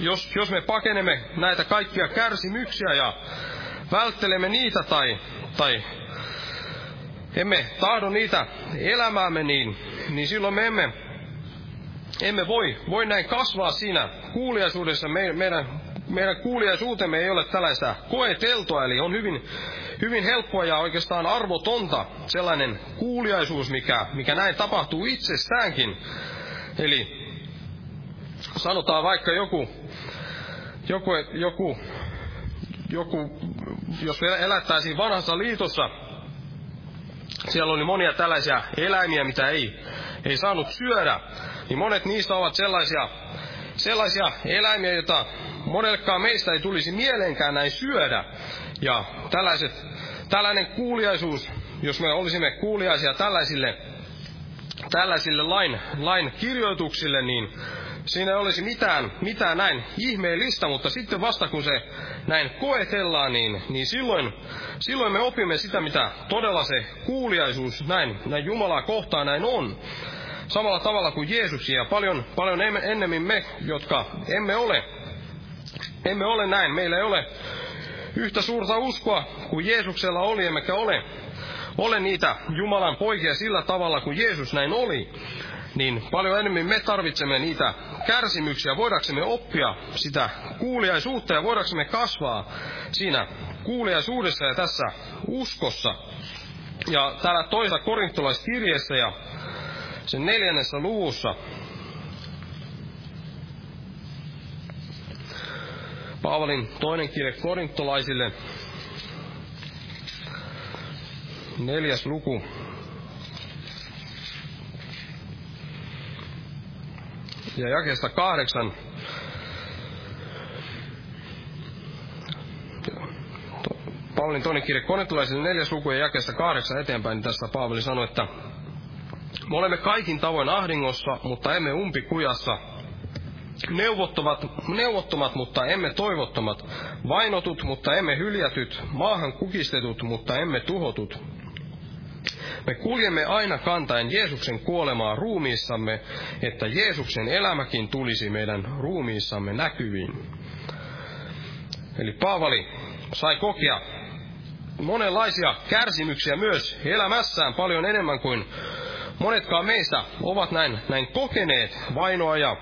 jos, jos me pakenemme näitä kaikkia kärsimyksiä ja välttelemme niitä tai, tai emme tahdo niitä elämäämme, niin, niin silloin me emme, emme voi, voi näin kasvaa siinä kuuliaisuudessa. Me, meidän, meidän kuuliaisuutemme ei ole tällaista koeteltua, eli on hyvin, hyvin helppoa ja oikeastaan arvotonta sellainen kuuliaisuus, mikä, mikä näin tapahtuu itsestäänkin. Eli sanotaan vaikka joku, joku, joku, joku jos elättäisiin vanhassa liitossa, siellä oli monia tällaisia eläimiä, mitä ei, ei saanut syödä, niin monet niistä ovat sellaisia, sellaisia eläimiä, joita monellekaan meistä ei tulisi mieleenkään näin syödä. Ja tällaiset, tällainen kuuliaisuus, jos me olisimme kuuliaisia tällaisille, tällaisille lain, lain kirjoituksille, niin siinä ei olisi mitään, mitään näin ihmeellistä, mutta sitten vasta kun se näin koetellaan, niin, niin silloin, silloin me opimme sitä, mitä todella se kuuliaisuus näin, näin Jumalaa kohtaan näin on. Samalla tavalla kuin Jeesus ja paljon, paljon ennemmin me, jotka emme ole, emme ole näin. Meillä ei ole yhtä suurta uskoa kuin Jeesuksella oli, emmekä ole, ole niitä Jumalan poikia sillä tavalla kuin Jeesus näin oli. Niin paljon enemmän me tarvitsemme niitä kärsimyksiä, voidaksemme oppia sitä kuuliaisuutta ja voidaksemme kasvaa siinä kuuliaisuudessa ja tässä uskossa. Ja täällä toisessa korintolaiskirjeessä ja sen neljännessä luvussa Paavalin toinen kirje korintolaisille, neljäs luku, ja jakesta kahdeksan. Paavalin toinen kirja Konetulaisille neljäs luku ja jakeesta kahdeksan eteenpäin, niin tässä Paavali sanoi, että me olemme kaikin tavoin ahdingossa, mutta emme umpikujassa, neuvottomat, neuvottomat, mutta emme toivottomat, vainotut, mutta emme hyljätyt, maahan kukistetut, mutta emme tuhotut, me kuljemme aina kantaen Jeesuksen kuolemaa ruumiissamme, että Jeesuksen elämäkin tulisi meidän ruumiissamme näkyviin. Eli Paavali sai kokea monenlaisia kärsimyksiä myös elämässään paljon enemmän kuin monetkaan meistä ovat näin, näin kokeneet vainoa ja,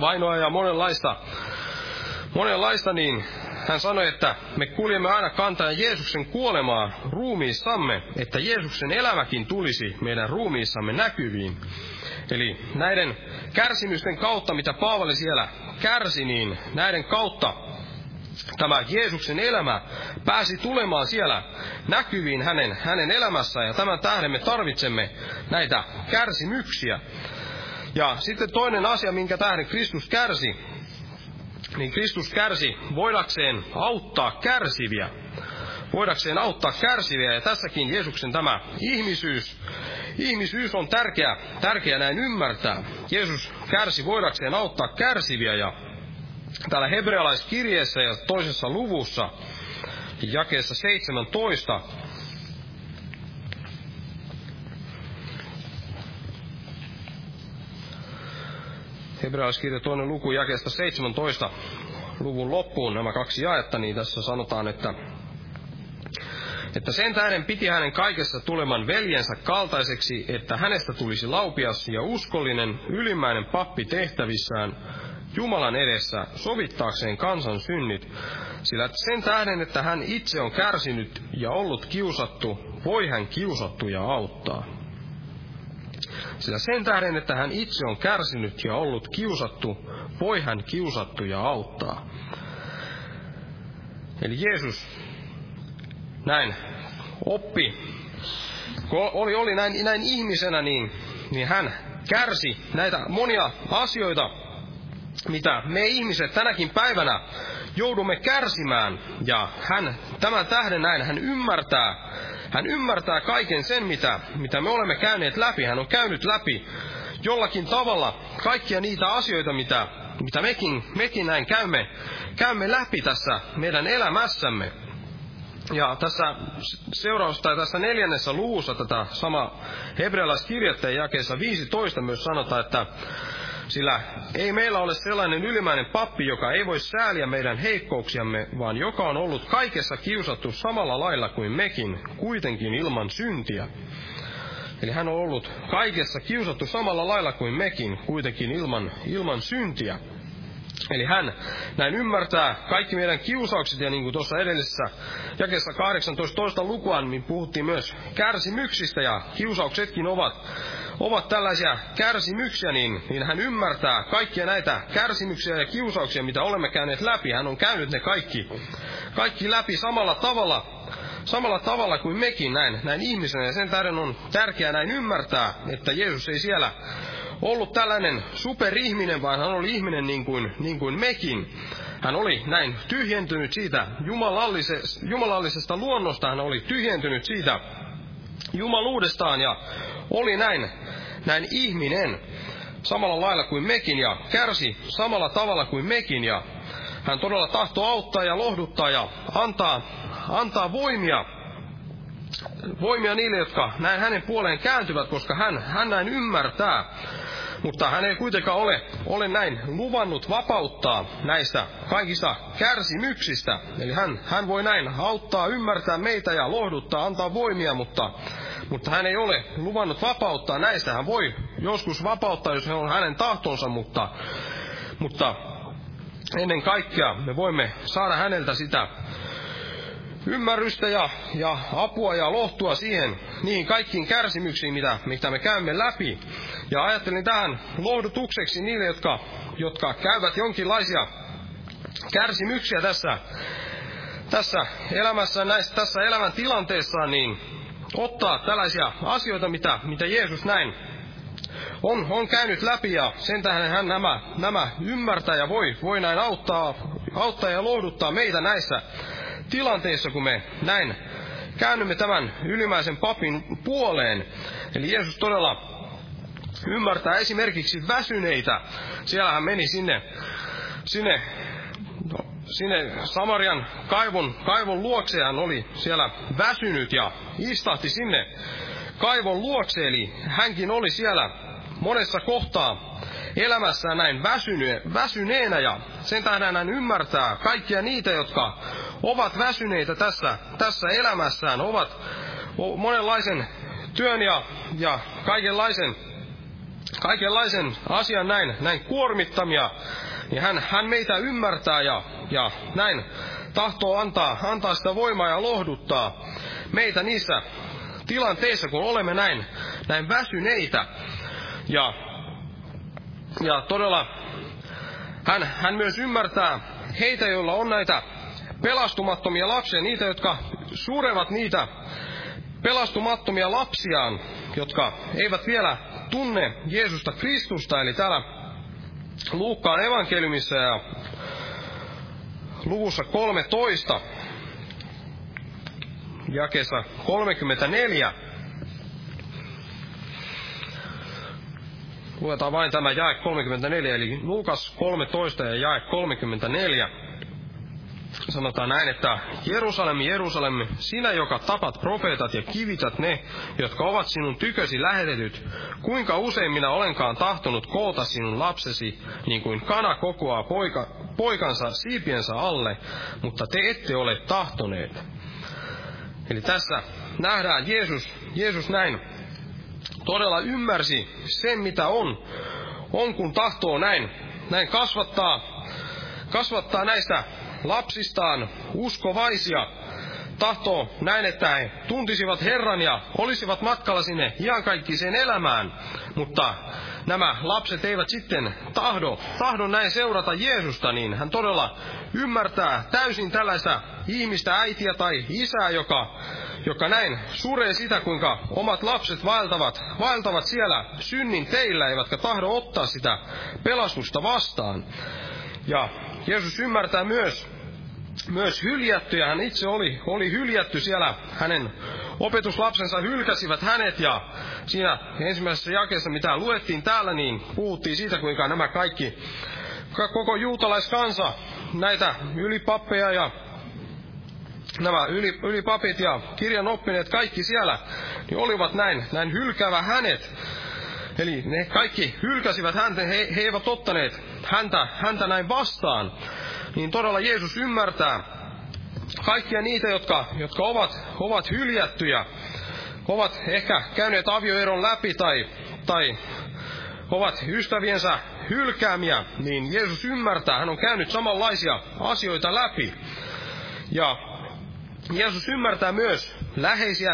vainoa ja monenlaista, monenlaista, niin hän sanoi, että me kuljemme aina kantaen Jeesuksen kuolemaa ruumiissamme, että Jeesuksen elämäkin tulisi meidän ruumiissamme näkyviin. Eli näiden kärsimysten kautta, mitä Paavali siellä kärsi, niin näiden kautta tämä Jeesuksen elämä pääsi tulemaan siellä näkyviin hänen, hänen elämässään. Ja tämän tähden me tarvitsemme näitä kärsimyksiä. Ja sitten toinen asia, minkä tähden Kristus kärsi, niin Kristus kärsi voidakseen auttaa kärsiviä. Voidakseen auttaa kärsiviä. Ja tässäkin Jeesuksen tämä ihmisyys, ihmisyys on tärkeä, tärkeä näin ymmärtää. Jeesus kärsi voidakseen auttaa kärsiviä ja täällä hebrealaiskirjeessä ja toisessa luvussa, jakeessa 17, hebrealaiskirja toinen luku jakeesta 17 luvun loppuun nämä kaksi jaetta, niin tässä sanotaan, että että sen tähden piti hänen kaikessa tuleman veljensä kaltaiseksi, että hänestä tulisi laupias ja uskollinen ylimmäinen pappi tehtävissään Jumalan edessä sovittaakseen kansan synnit, sillä sen tähden, että hän itse on kärsinyt ja ollut kiusattu, voi hän kiusattuja auttaa. Sillä sen tähden, että hän itse on kärsinyt ja ollut kiusattu, voi hän kiusattuja auttaa. Eli Jeesus näin oppi, kun oli, oli näin, näin ihmisenä, niin, niin hän kärsi näitä monia asioita, mitä me ihmiset tänäkin päivänä joudumme kärsimään. Ja hän tämän tähden näin, hän ymmärtää, hän ymmärtää kaiken sen, mitä, mitä me olemme käyneet läpi. Hän on käynyt läpi jollakin tavalla kaikkia niitä asioita, mitä, mitä mekin, mekin näin käymme, käymme läpi tässä meidän elämässämme. Ja tässä seuraus, tai tässä neljännessä luvussa tätä sama hebrealaiskirjoitteen jakeessa 15 myös sanotaan, että sillä ei meillä ole sellainen ylimäinen pappi, joka ei voi sääliä meidän heikkouksiamme, vaan joka on ollut kaikessa kiusattu samalla lailla kuin mekin, kuitenkin ilman syntiä. Eli hän on ollut kaikessa kiusattu samalla lailla kuin mekin, kuitenkin ilman, ilman syntiä. Eli hän näin ymmärtää kaikki meidän kiusaukset, ja niin kuin tuossa edellisessä jakessa 18 lukua, niin puhuttiin myös kärsimyksistä, ja kiusauksetkin ovat, ovat tällaisia kärsimyksiä, niin, niin hän ymmärtää kaikkia näitä kärsimyksiä ja kiusauksia, mitä olemme käyneet läpi. Hän on käynyt ne kaikki, kaikki läpi samalla tavalla, samalla tavalla kuin mekin näin, näin ihmisenä, ja sen tähden on tärkeää näin ymmärtää, että Jeesus ei siellä ollut tällainen superihminen, vaan hän oli ihminen niin kuin, niin kuin mekin. Hän oli näin tyhjentynyt siitä jumalallisesta, jumalallisesta luonnosta, hän oli tyhjentynyt siitä jumaluudestaan ja oli näin, näin ihminen samalla lailla kuin mekin ja kärsi samalla tavalla kuin mekin. Ja hän todella tahtoo auttaa ja lohduttaa ja antaa, antaa voimia voimia niille, jotka näin hänen puoleen kääntyvät, koska hän, hän näin ymmärtää, mutta hän ei kuitenkaan ole, ole näin luvannut vapauttaa näistä kaikista kärsimyksistä. Eli hän, hän voi näin auttaa, ymmärtää meitä ja lohduttaa, antaa voimia, mutta, mutta hän ei ole luvannut vapauttaa näistä. Hän voi joskus vapauttaa, jos on hänen tahtonsa, mutta, mutta ennen kaikkea me voimme saada häneltä sitä ymmärrystä ja, ja apua ja lohtua siihen, niihin kaikkiin kärsimyksiin, mitä, mitä me käymme läpi. Ja ajattelin tähän lohdutukseksi niille, jotka, jotka käyvät jonkinlaisia kärsimyksiä tässä, tässä elämässä, näissä, tässä elämän tilanteessa, niin ottaa tällaisia asioita, mitä, mitä Jeesus näin on, on käynyt läpi ja sen tähden hän nämä, nämä ymmärtää ja voi, voi näin auttaa, auttaa ja lohduttaa meitä näissä tilanteissa, kun me näin käännymme tämän ylimäisen papin puoleen. Eli Jeesus todella ymmärtää esimerkiksi väsyneitä. Siellä hän meni sinne, sinne, no, sinne Samarian kaivon, kaivon luokse. Hän oli siellä väsynyt ja istahti sinne kaivon luokse. Eli hänkin oli siellä monessa kohtaa elämässään näin väsyne, väsyneenä ja sen tähden hän ymmärtää kaikkia niitä, jotka ovat väsyneitä tässä, tässä elämässään, ovat monenlaisen työn ja, ja kaikenlaisen, kaikenlaisen asian näin, näin kuormittamia, niin hän, hän meitä ymmärtää ja, ja näin tahtoo antaa, antaa sitä voimaa ja lohduttaa meitä niissä tilanteissa, kun olemme näin, näin väsyneitä. Ja, ja todella hän, hän myös ymmärtää heitä, joilla on näitä pelastumattomia lapsia, niitä, jotka surevat niitä pelastumattomia lapsiaan, jotka eivät vielä tunne Jeesusta Kristusta. Eli täällä Luukkaan evankeliumissa ja luvussa 13, jakessa 34, Luetaan vain tämä jae 34, eli Luukas 13 ja jae 34. sanotaan näin, että Jerusalemi, Jerusalemi, sinä, joka tapat profeetat ja kivität ne, jotka ovat sinun tykösi lähetetyt, kuinka usein minä olenkaan tahtonut koota sinun lapsesi, niin kuin kana kokoaa poika, poikansa siipiensä alle, mutta te ette ole tahtoneet. Eli tässä nähdään Jeesus, Jeesus näin todella ymmärsi sen, mitä on, on kun tahtoo näin, näin kasvattaa, kasvattaa näistä lapsistaan uskovaisia, tahtoo näin, että he tuntisivat Herran ja olisivat matkalla sinne iankaikkiseen elämään. Mutta nämä lapset eivät sitten tahdo, tahdo näin seurata Jeesusta, niin hän todella ymmärtää täysin tällaista ihmistä, äitiä tai isää, joka, joka näin suree sitä, kuinka omat lapset vaeltavat, vaeltavat siellä synnin teillä, eivätkä tahdo ottaa sitä pelastusta vastaan. Ja Jeesus ymmärtää myös, myös hyljätty, ja hän itse oli, oli hyljätty siellä. Hänen opetuslapsensa hylkäsivät hänet, ja siinä ensimmäisessä jakeessa, mitä luettiin täällä, niin puhuttiin siitä, kuinka nämä kaikki, koko juutalaiskansa, näitä ylipappeja ja nämä yli, ylipapit ja kirjan oppineet, kaikki siellä, niin olivat näin, näin hylkävä hänet. Eli ne kaikki hylkäsivät häntä, he, he eivät ottaneet häntä, häntä näin vastaan. Niin todella Jeesus ymmärtää kaikkia niitä, jotka, jotka ovat, ovat hyljättyjä, ovat ehkä käyneet avioeron läpi tai, tai ovat ystäviensä hylkäämiä, niin Jeesus ymmärtää, hän on käynyt samanlaisia asioita läpi. Ja Jeesus ymmärtää myös läheisiä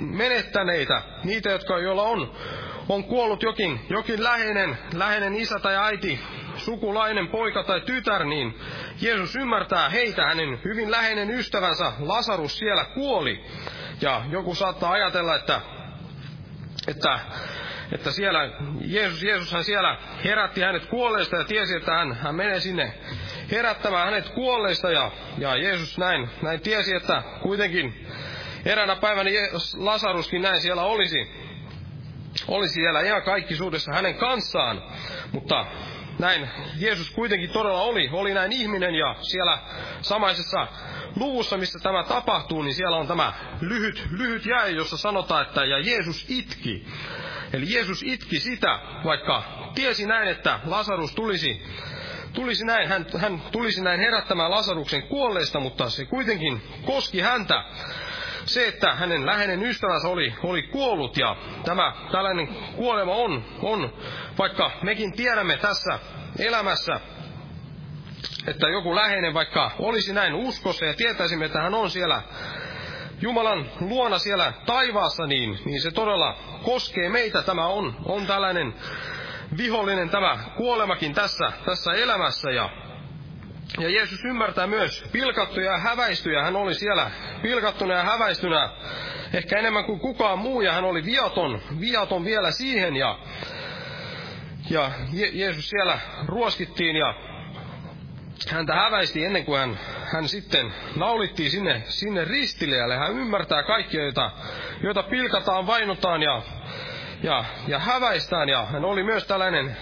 menettäneitä, niitä, jotka, joilla on on kuollut jokin, jokin läheinen, läheinen isä tai äiti, sukulainen poika tai tytär, niin Jeesus ymmärtää heitä, hänen hyvin läheinen ystävänsä Lasarus siellä kuoli. Ja joku saattaa ajatella, että, että, että siellä, Jeesus, Jeesushan siellä herätti hänet kuolleista ja tiesi, että hän, hän menee sinne herättämään hänet kuolleista. Ja, ja Jeesus näin, näin tiesi, että kuitenkin eräänä päivänä Lasaruskin näin siellä olisi oli siellä ihan kaikkisuudessa hänen kanssaan, mutta näin Jeesus kuitenkin todella oli, oli näin ihminen ja siellä samaisessa luvussa, missä tämä tapahtuu, niin siellä on tämä lyhyt, lyhyt jäi, jossa sanotaan, että ja Jeesus itki. Eli Jeesus itki sitä, vaikka tiesi näin, että Lasarus tulisi, tulisi näin, hän, hän tulisi näin herättämään Lasaruksen kuolleista, mutta se kuitenkin koski häntä se, että hänen läheinen ystävänsä oli, oli kuollut ja tämä tällainen kuolema on, on, vaikka mekin tiedämme tässä elämässä, että joku läheinen vaikka olisi näin uskossa ja tietäisimme, että hän on siellä Jumalan luona siellä taivaassa, niin, niin se todella koskee meitä. Tämä on, on tällainen vihollinen tämä kuolemakin tässä, tässä elämässä ja ja Jeesus ymmärtää myös pilkattuja ja häväistyjä. Hän oli siellä pilkattuna ja häväistynä ehkä enemmän kuin kukaan muu, ja hän oli viaton, viaton vielä siihen. Ja, ja Je- Jeesus siellä ruoskittiin ja häntä häväisti ennen kuin hän, hän sitten naulittiin sinne, sinne ristille. Ja hän ymmärtää kaikkia, joita, joita pilkataan, vainotaan ja, ja, ja häväistään. Ja hän oli myös tällainen,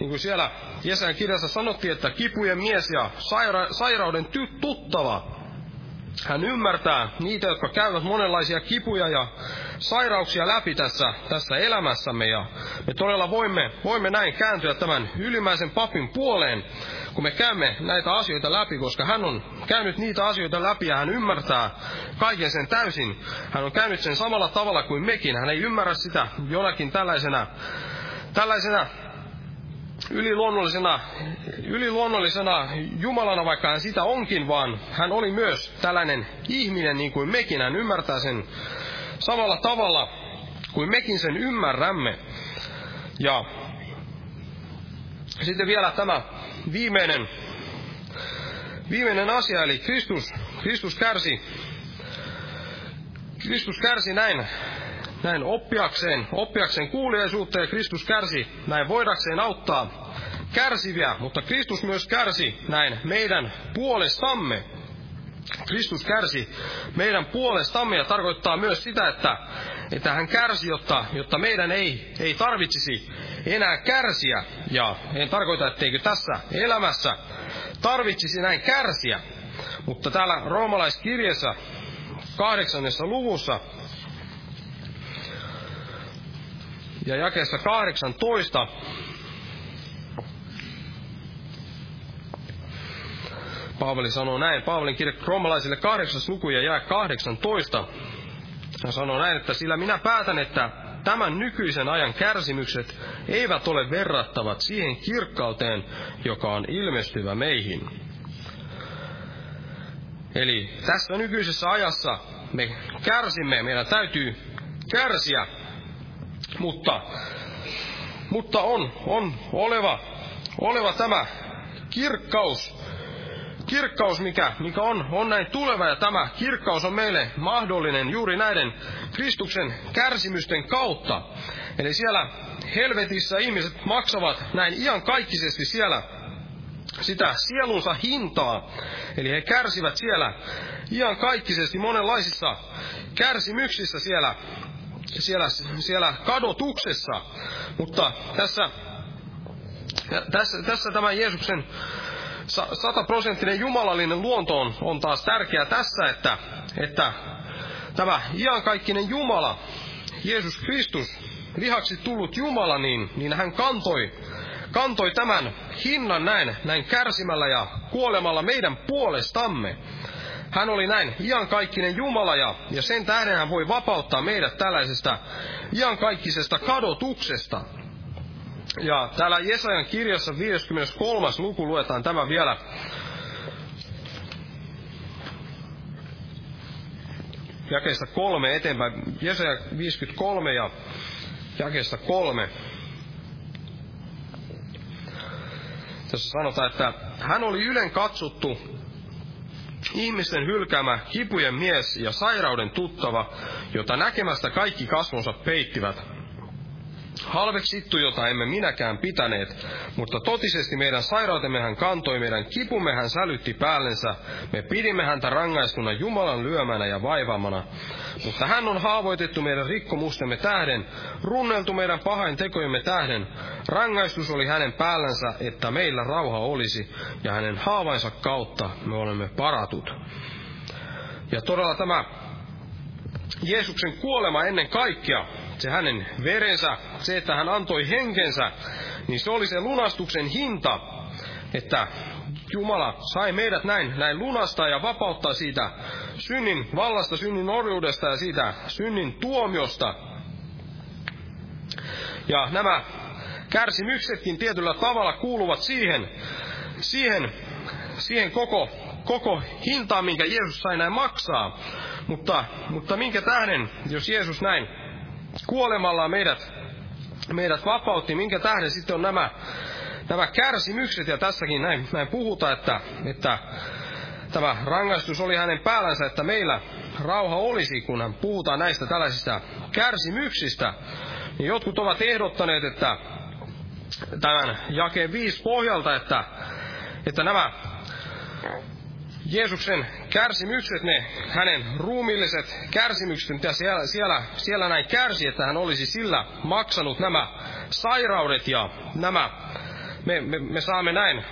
niin kuin siellä Jesajan kirjassa sanottiin, että kipujen mies ja saira- sairauden ty- tuttava. Hän ymmärtää niitä, jotka käyvät monenlaisia kipuja ja sairauksia läpi tässä, tässä elämässämme. Ja me todella voimme, voimme näin kääntyä tämän ylimmäisen papin puoleen, kun me käymme näitä asioita läpi, koska hän on käynyt niitä asioita läpi ja hän ymmärtää kaiken sen täysin. Hän on käynyt sen samalla tavalla kuin mekin. Hän ei ymmärrä sitä jollakin tällaisena, tällaisena yliluonnollisena, yliluonnollisena Jumalana, vaikka hän sitä onkin, vaan hän oli myös tällainen ihminen niin kuin mekin. Hän ymmärtää sen samalla tavalla kuin mekin sen ymmärrämme. Ja sitten vielä tämä viimeinen, viimeinen asia, eli Kristus, Kristus kärsi, Kristus kärsi näin näin oppiakseen, oppiakseen kuuliaisuutta ja Kristus kärsi näin voidakseen auttaa kärsiviä, mutta Kristus myös kärsi näin meidän puolestamme. Kristus kärsi meidän puolestamme ja tarkoittaa myös sitä, että, että hän kärsi, jotta, jotta meidän ei, ei tarvitsisi enää kärsiä. Ja en tarkoita, etteikö tässä elämässä tarvitsisi näin kärsiä, Mutta täällä roomalaiskirjassa kahdeksannessa luvussa ja jakeessa 18 Paavali sanoo näin, Paavalin kirja roomalaisille kahdeksas luku ja jää 18. Hän sanoo näin, että sillä minä päätän, että tämän nykyisen ajan kärsimykset eivät ole verrattavat siihen kirkkauteen, joka on ilmestyvä meihin. Eli tässä nykyisessä ajassa me kärsimme, meidän täytyy kärsiä, mutta, mutta on, on oleva, oleva tämä kirkkaus, kirkkaus, mikä, mikä on, on näin tuleva, ja tämä kirkkaus on meille mahdollinen juuri näiden Kristuksen kärsimysten kautta. Eli siellä helvetissä ihmiset maksavat näin iankaikkisesti siellä sitä sielunsa hintaa. Eli he kärsivät siellä iankaikkisesti monenlaisissa kärsimyksissä siellä, siellä, siellä kadotuksessa. Mutta tässä, tässä, tässä tämä Jeesuksen sataprosenttinen jumalallinen luonto on, on taas tärkeä tässä, että, että tämä iankaikkinen Jumala, Jeesus Kristus, lihaksi tullut Jumala, niin, niin hän kantoi, kantoi tämän hinnan näin, näin kärsimällä ja kuolemalla meidän puolestamme. Hän oli näin iankaikkinen Jumala ja, ja sen tähden hän voi vapauttaa meidät tällaisesta iankaikkisesta kadotuksesta. Ja täällä Jesajan kirjassa 53. luku luetaan tämä vielä. Jakeesta kolme eteenpäin. Jesaja 53 ja jakeesta kolme. Tässä sanotaan, että hän oli ylen katsottu, ihmisten hylkäämä kipujen mies ja sairauden tuttava, jota näkemästä kaikki kasvonsa peittivät halveksittu, jota emme minäkään pitäneet, mutta totisesti meidän sairautemme hän kantoi, meidän kipumme hän sälytti päällensä, me pidimme häntä rangaistuna Jumalan lyömänä ja vaivaamana. Mutta hän on haavoitettu meidän rikkomustemme tähden, runneltu meidän pahain tekojemme tähden. Rangaistus oli hänen päällänsä, että meillä rauha olisi, ja hänen haavainsa kautta me olemme paratut. Ja todella tämä Jeesuksen kuolema ennen kaikkea se hänen verensä, se, että hän antoi henkensä, niin se oli se lunastuksen hinta, että Jumala sai meidät näin, näin lunastaa ja vapauttaa siitä synnin vallasta, synnin orjuudesta ja siitä synnin tuomiosta. Ja nämä kärsimyksetkin tietyllä tavalla kuuluvat siihen, siihen, siihen koko, koko hintaan, minkä Jeesus sai näin maksaa. Mutta, mutta minkä tähden, jos Jeesus näin kuolemalla meidät, meidät vapautti, minkä tähden sitten on nämä, nämä kärsimykset, ja tässäkin näin, näin puhutaan, että, että tämä rangaistus oli hänen päällänsä, että meillä rauha olisi, kun puhutaan näistä tällaisista kärsimyksistä. Niin jotkut ovat ehdottaneet, että tämän jakeen viisi pohjalta, että, että nämä Jeesuksen kärsimykset, ne hänen ruumilliset kärsimykset, mitä siellä, siellä, siellä näin kärsi, että hän olisi sillä maksanut nämä sairaudet ja nämä, me, me, me saamme näin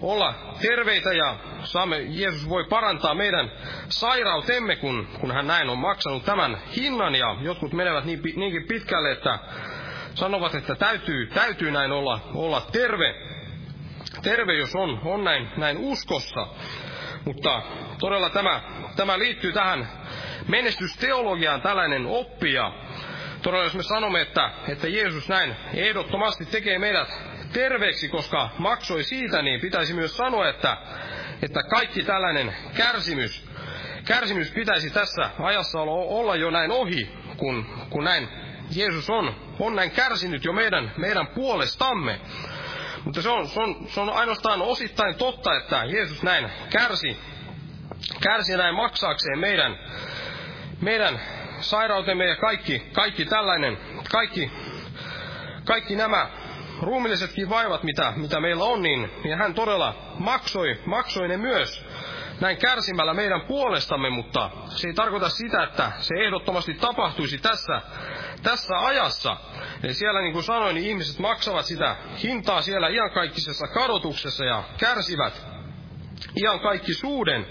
olla terveitä ja saamme, Jeesus voi parantaa meidän sairautemme, kun, kun hän näin on maksanut tämän hinnan ja jotkut menevät niin, niinkin pitkälle, että sanovat, että täytyy, täytyy näin olla, olla terve, terve, jos on, on näin, näin uskossa. Mutta todella tämä, tämä liittyy tähän menestysteologiaan tällainen oppia. todella jos me sanomme, että, että Jeesus näin ehdottomasti tekee meidät terveeksi, koska maksoi siitä, niin pitäisi myös sanoa, että, että kaikki tällainen kärsimys, kärsimys pitäisi tässä ajassa olla, jo näin ohi, kun, kun näin Jeesus on, on näin kärsinyt jo meidän, meidän puolestamme. Mutta se on, se, on, se on ainoastaan osittain totta, että Jeesus näin kärsi, kärsi näin maksaakseen meidän, meidän sairautemme ja kaikki, kaikki tällainen, kaikki, kaikki nämä ruumillisetkin vaivat, mitä, mitä meillä on, niin, niin hän todella maksoi, maksoi ne myös näin kärsimällä meidän puolestamme, mutta se ei tarkoita sitä, että se ehdottomasti tapahtuisi tässä, tässä ajassa. Eli siellä niin kuin sanoin, niin ihmiset maksavat sitä hintaa siellä iankaikkisessa kadotuksessa ja kärsivät, ihan kaikki suuden.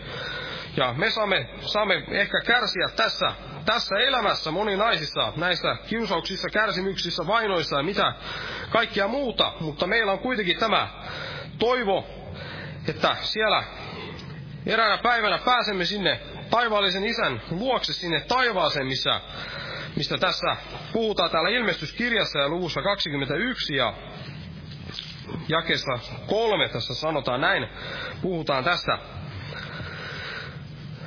Ja me saamme, saamme ehkä kärsiä tässä, tässä elämässä moninaisissa näissä kiusauksissa, kärsimyksissä, vainoissa ja mitä kaikkia muuta, mutta meillä on kuitenkin tämä toivo, että siellä eräänä päivänä pääsemme sinne taivaallisen isän luokse sinne taivaaseen, missä, mistä tässä puhutaan täällä ilmestyskirjassa ja luvussa 21 ja jakessa kolme tässä sanotaan näin, puhutaan tästä,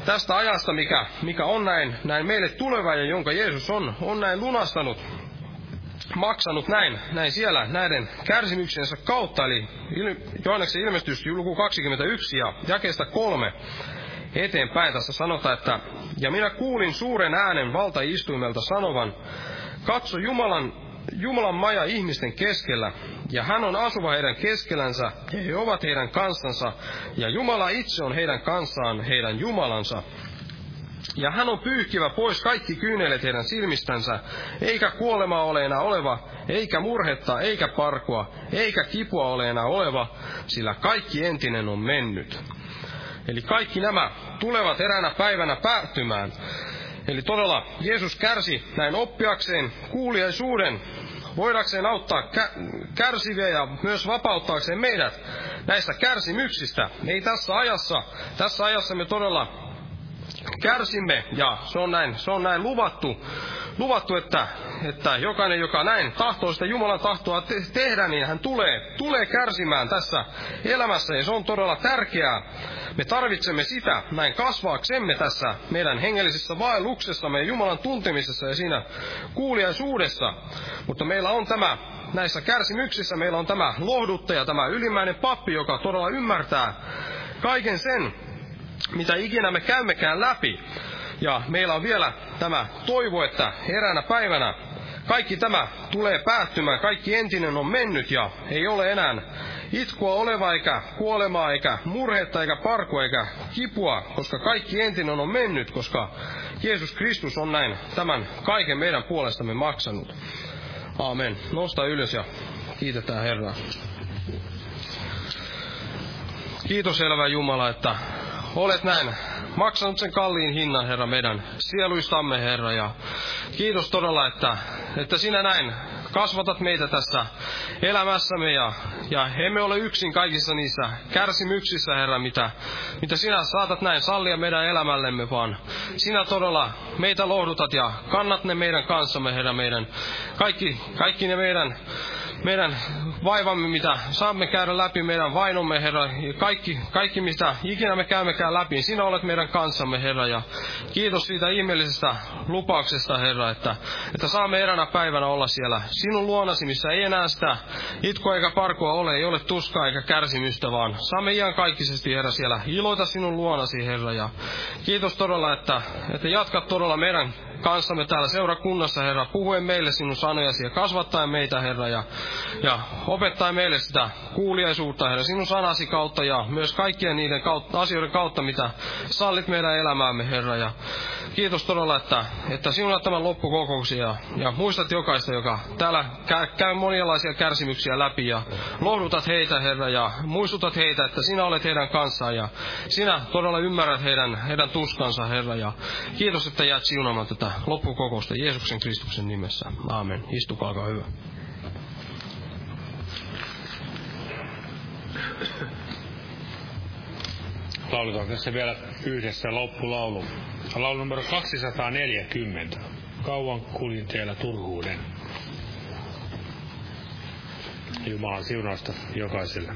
tästä ajasta, mikä, mikä on näin, näin meille tuleva ja jonka Jeesus on, on näin lunastanut, maksanut näin, näin siellä näiden kärsimyksensä kautta, eli Johanneksen ilmestys luku 21 ja jakeesta kolme eteenpäin tässä sanotaan, että ja minä kuulin suuren äänen valtaistuimelta sanovan, katso Jumalan Jumalan maja ihmisten keskellä, ja hän on asuva heidän keskellänsä, ja he ovat heidän kansansa, ja Jumala itse on heidän kanssaan heidän Jumalansa. Ja hän on pyyhkivä pois kaikki kyynelet heidän silmistänsä, eikä kuolema ole enää oleva, eikä murhetta, eikä parkua, eikä kipua ole enää oleva, sillä kaikki entinen on mennyt. Eli kaikki nämä tulevat eräänä päivänä päättymään. Eli todella Jeesus kärsi näin oppiakseen kuuliaisuuden, voidakseen auttaa kärsiviä ja myös vapauttaakseen meidät näistä kärsimyksistä. Ei tässä ajassa, tässä ajassa me todella kärsimme. Ja se on näin, se on näin luvattu, luvattu että, että jokainen, joka näin tahtoo sitä Jumalan tahtoa te- tehdä, niin hän tulee, tulee kärsimään tässä elämässä. Ja se on todella tärkeää. Me tarvitsemme sitä näin kasvaaksemme tässä meidän hengellisessä vaelluksessamme ja Jumalan tuntemisessa ja siinä kuuliaisuudessa. Mutta meillä on tämä näissä kärsimyksissä meillä on tämä lohduttaja, tämä ylimmäinen pappi, joka todella ymmärtää kaiken sen, mitä ikinä me käymmekään läpi. Ja meillä on vielä tämä toivo, että eräänä päivänä kaikki tämä tulee päättymään, kaikki entinen on mennyt ja ei ole enää itkua oleva eikä kuolemaa eikä murhetta eikä parkua eikä kipua, koska kaikki entinen on mennyt, koska Jeesus Kristus on näin tämän kaiken meidän puolestamme maksanut. Aamen. Nosta ylös ja kiitetään Herraa. Kiitos elävä Jumala, että olet näin maksanut sen kalliin hinnan, Herra, meidän sieluistamme, Herra. Ja kiitos todella, että, että sinä näin kasvatat meitä tässä elämässämme ja, ja emme ole yksin kaikissa niissä kärsimyksissä, Herra, mitä, mitä sinä saatat näin sallia meidän elämällemme, vaan sinä todella meitä lohdutat ja kannat ne meidän kanssamme, Herra, meidän kaikki, kaikki ne meidän meidän vaivamme, mitä saamme käydä läpi, meidän vainomme, Herra, kaikki, kaikki mitä ikinä me käymmekään läpi, sinä olet meidän kanssamme, Herra, ja kiitos siitä ihmeellisestä lupauksesta, Herra, että, että saamme eräänä päivänä olla siellä sinun luonasi, missä ei enää sitä itkoa eikä parkua ole, ei ole tuskaa eikä kärsimystä, vaan saamme ihan kaikkisesti, Herra, siellä iloita sinun luonasi, Herra, ja kiitos todella, että, että jatkat todella meidän kanssamme täällä seurakunnassa, Herra, puhuen meille sinun sanojasi ja kasvattaen meitä, Herra, ja, ja opettaen meille sitä kuuliaisuutta, Herra, sinun sanasi kautta ja myös kaikkien niiden kautta, asioiden kautta, mitä sallit meidän elämäämme, Herra, ja kiitos todella, että, että sinulla tämän loppukokouksia ja, ja muistat jokaista, joka täällä käy, käy monialaisia kärsimyksiä läpi ja lohdutat heitä, Herra, ja muistutat heitä, että sinä olet heidän kanssaan ja sinä todella ymmärrät heidän, heidän tuskansa, Herra, ja kiitos, että jäät siunaamaan tätä loppukokousta Jeesuksen Kristuksen nimessä. Aamen. Istukaa, hyvä. Lauletaan tässä vielä yhdessä loppulaulu. Laulu numero 240. Kauan kuljin teillä turhuuden. Jumalan siunausta jokaiselle.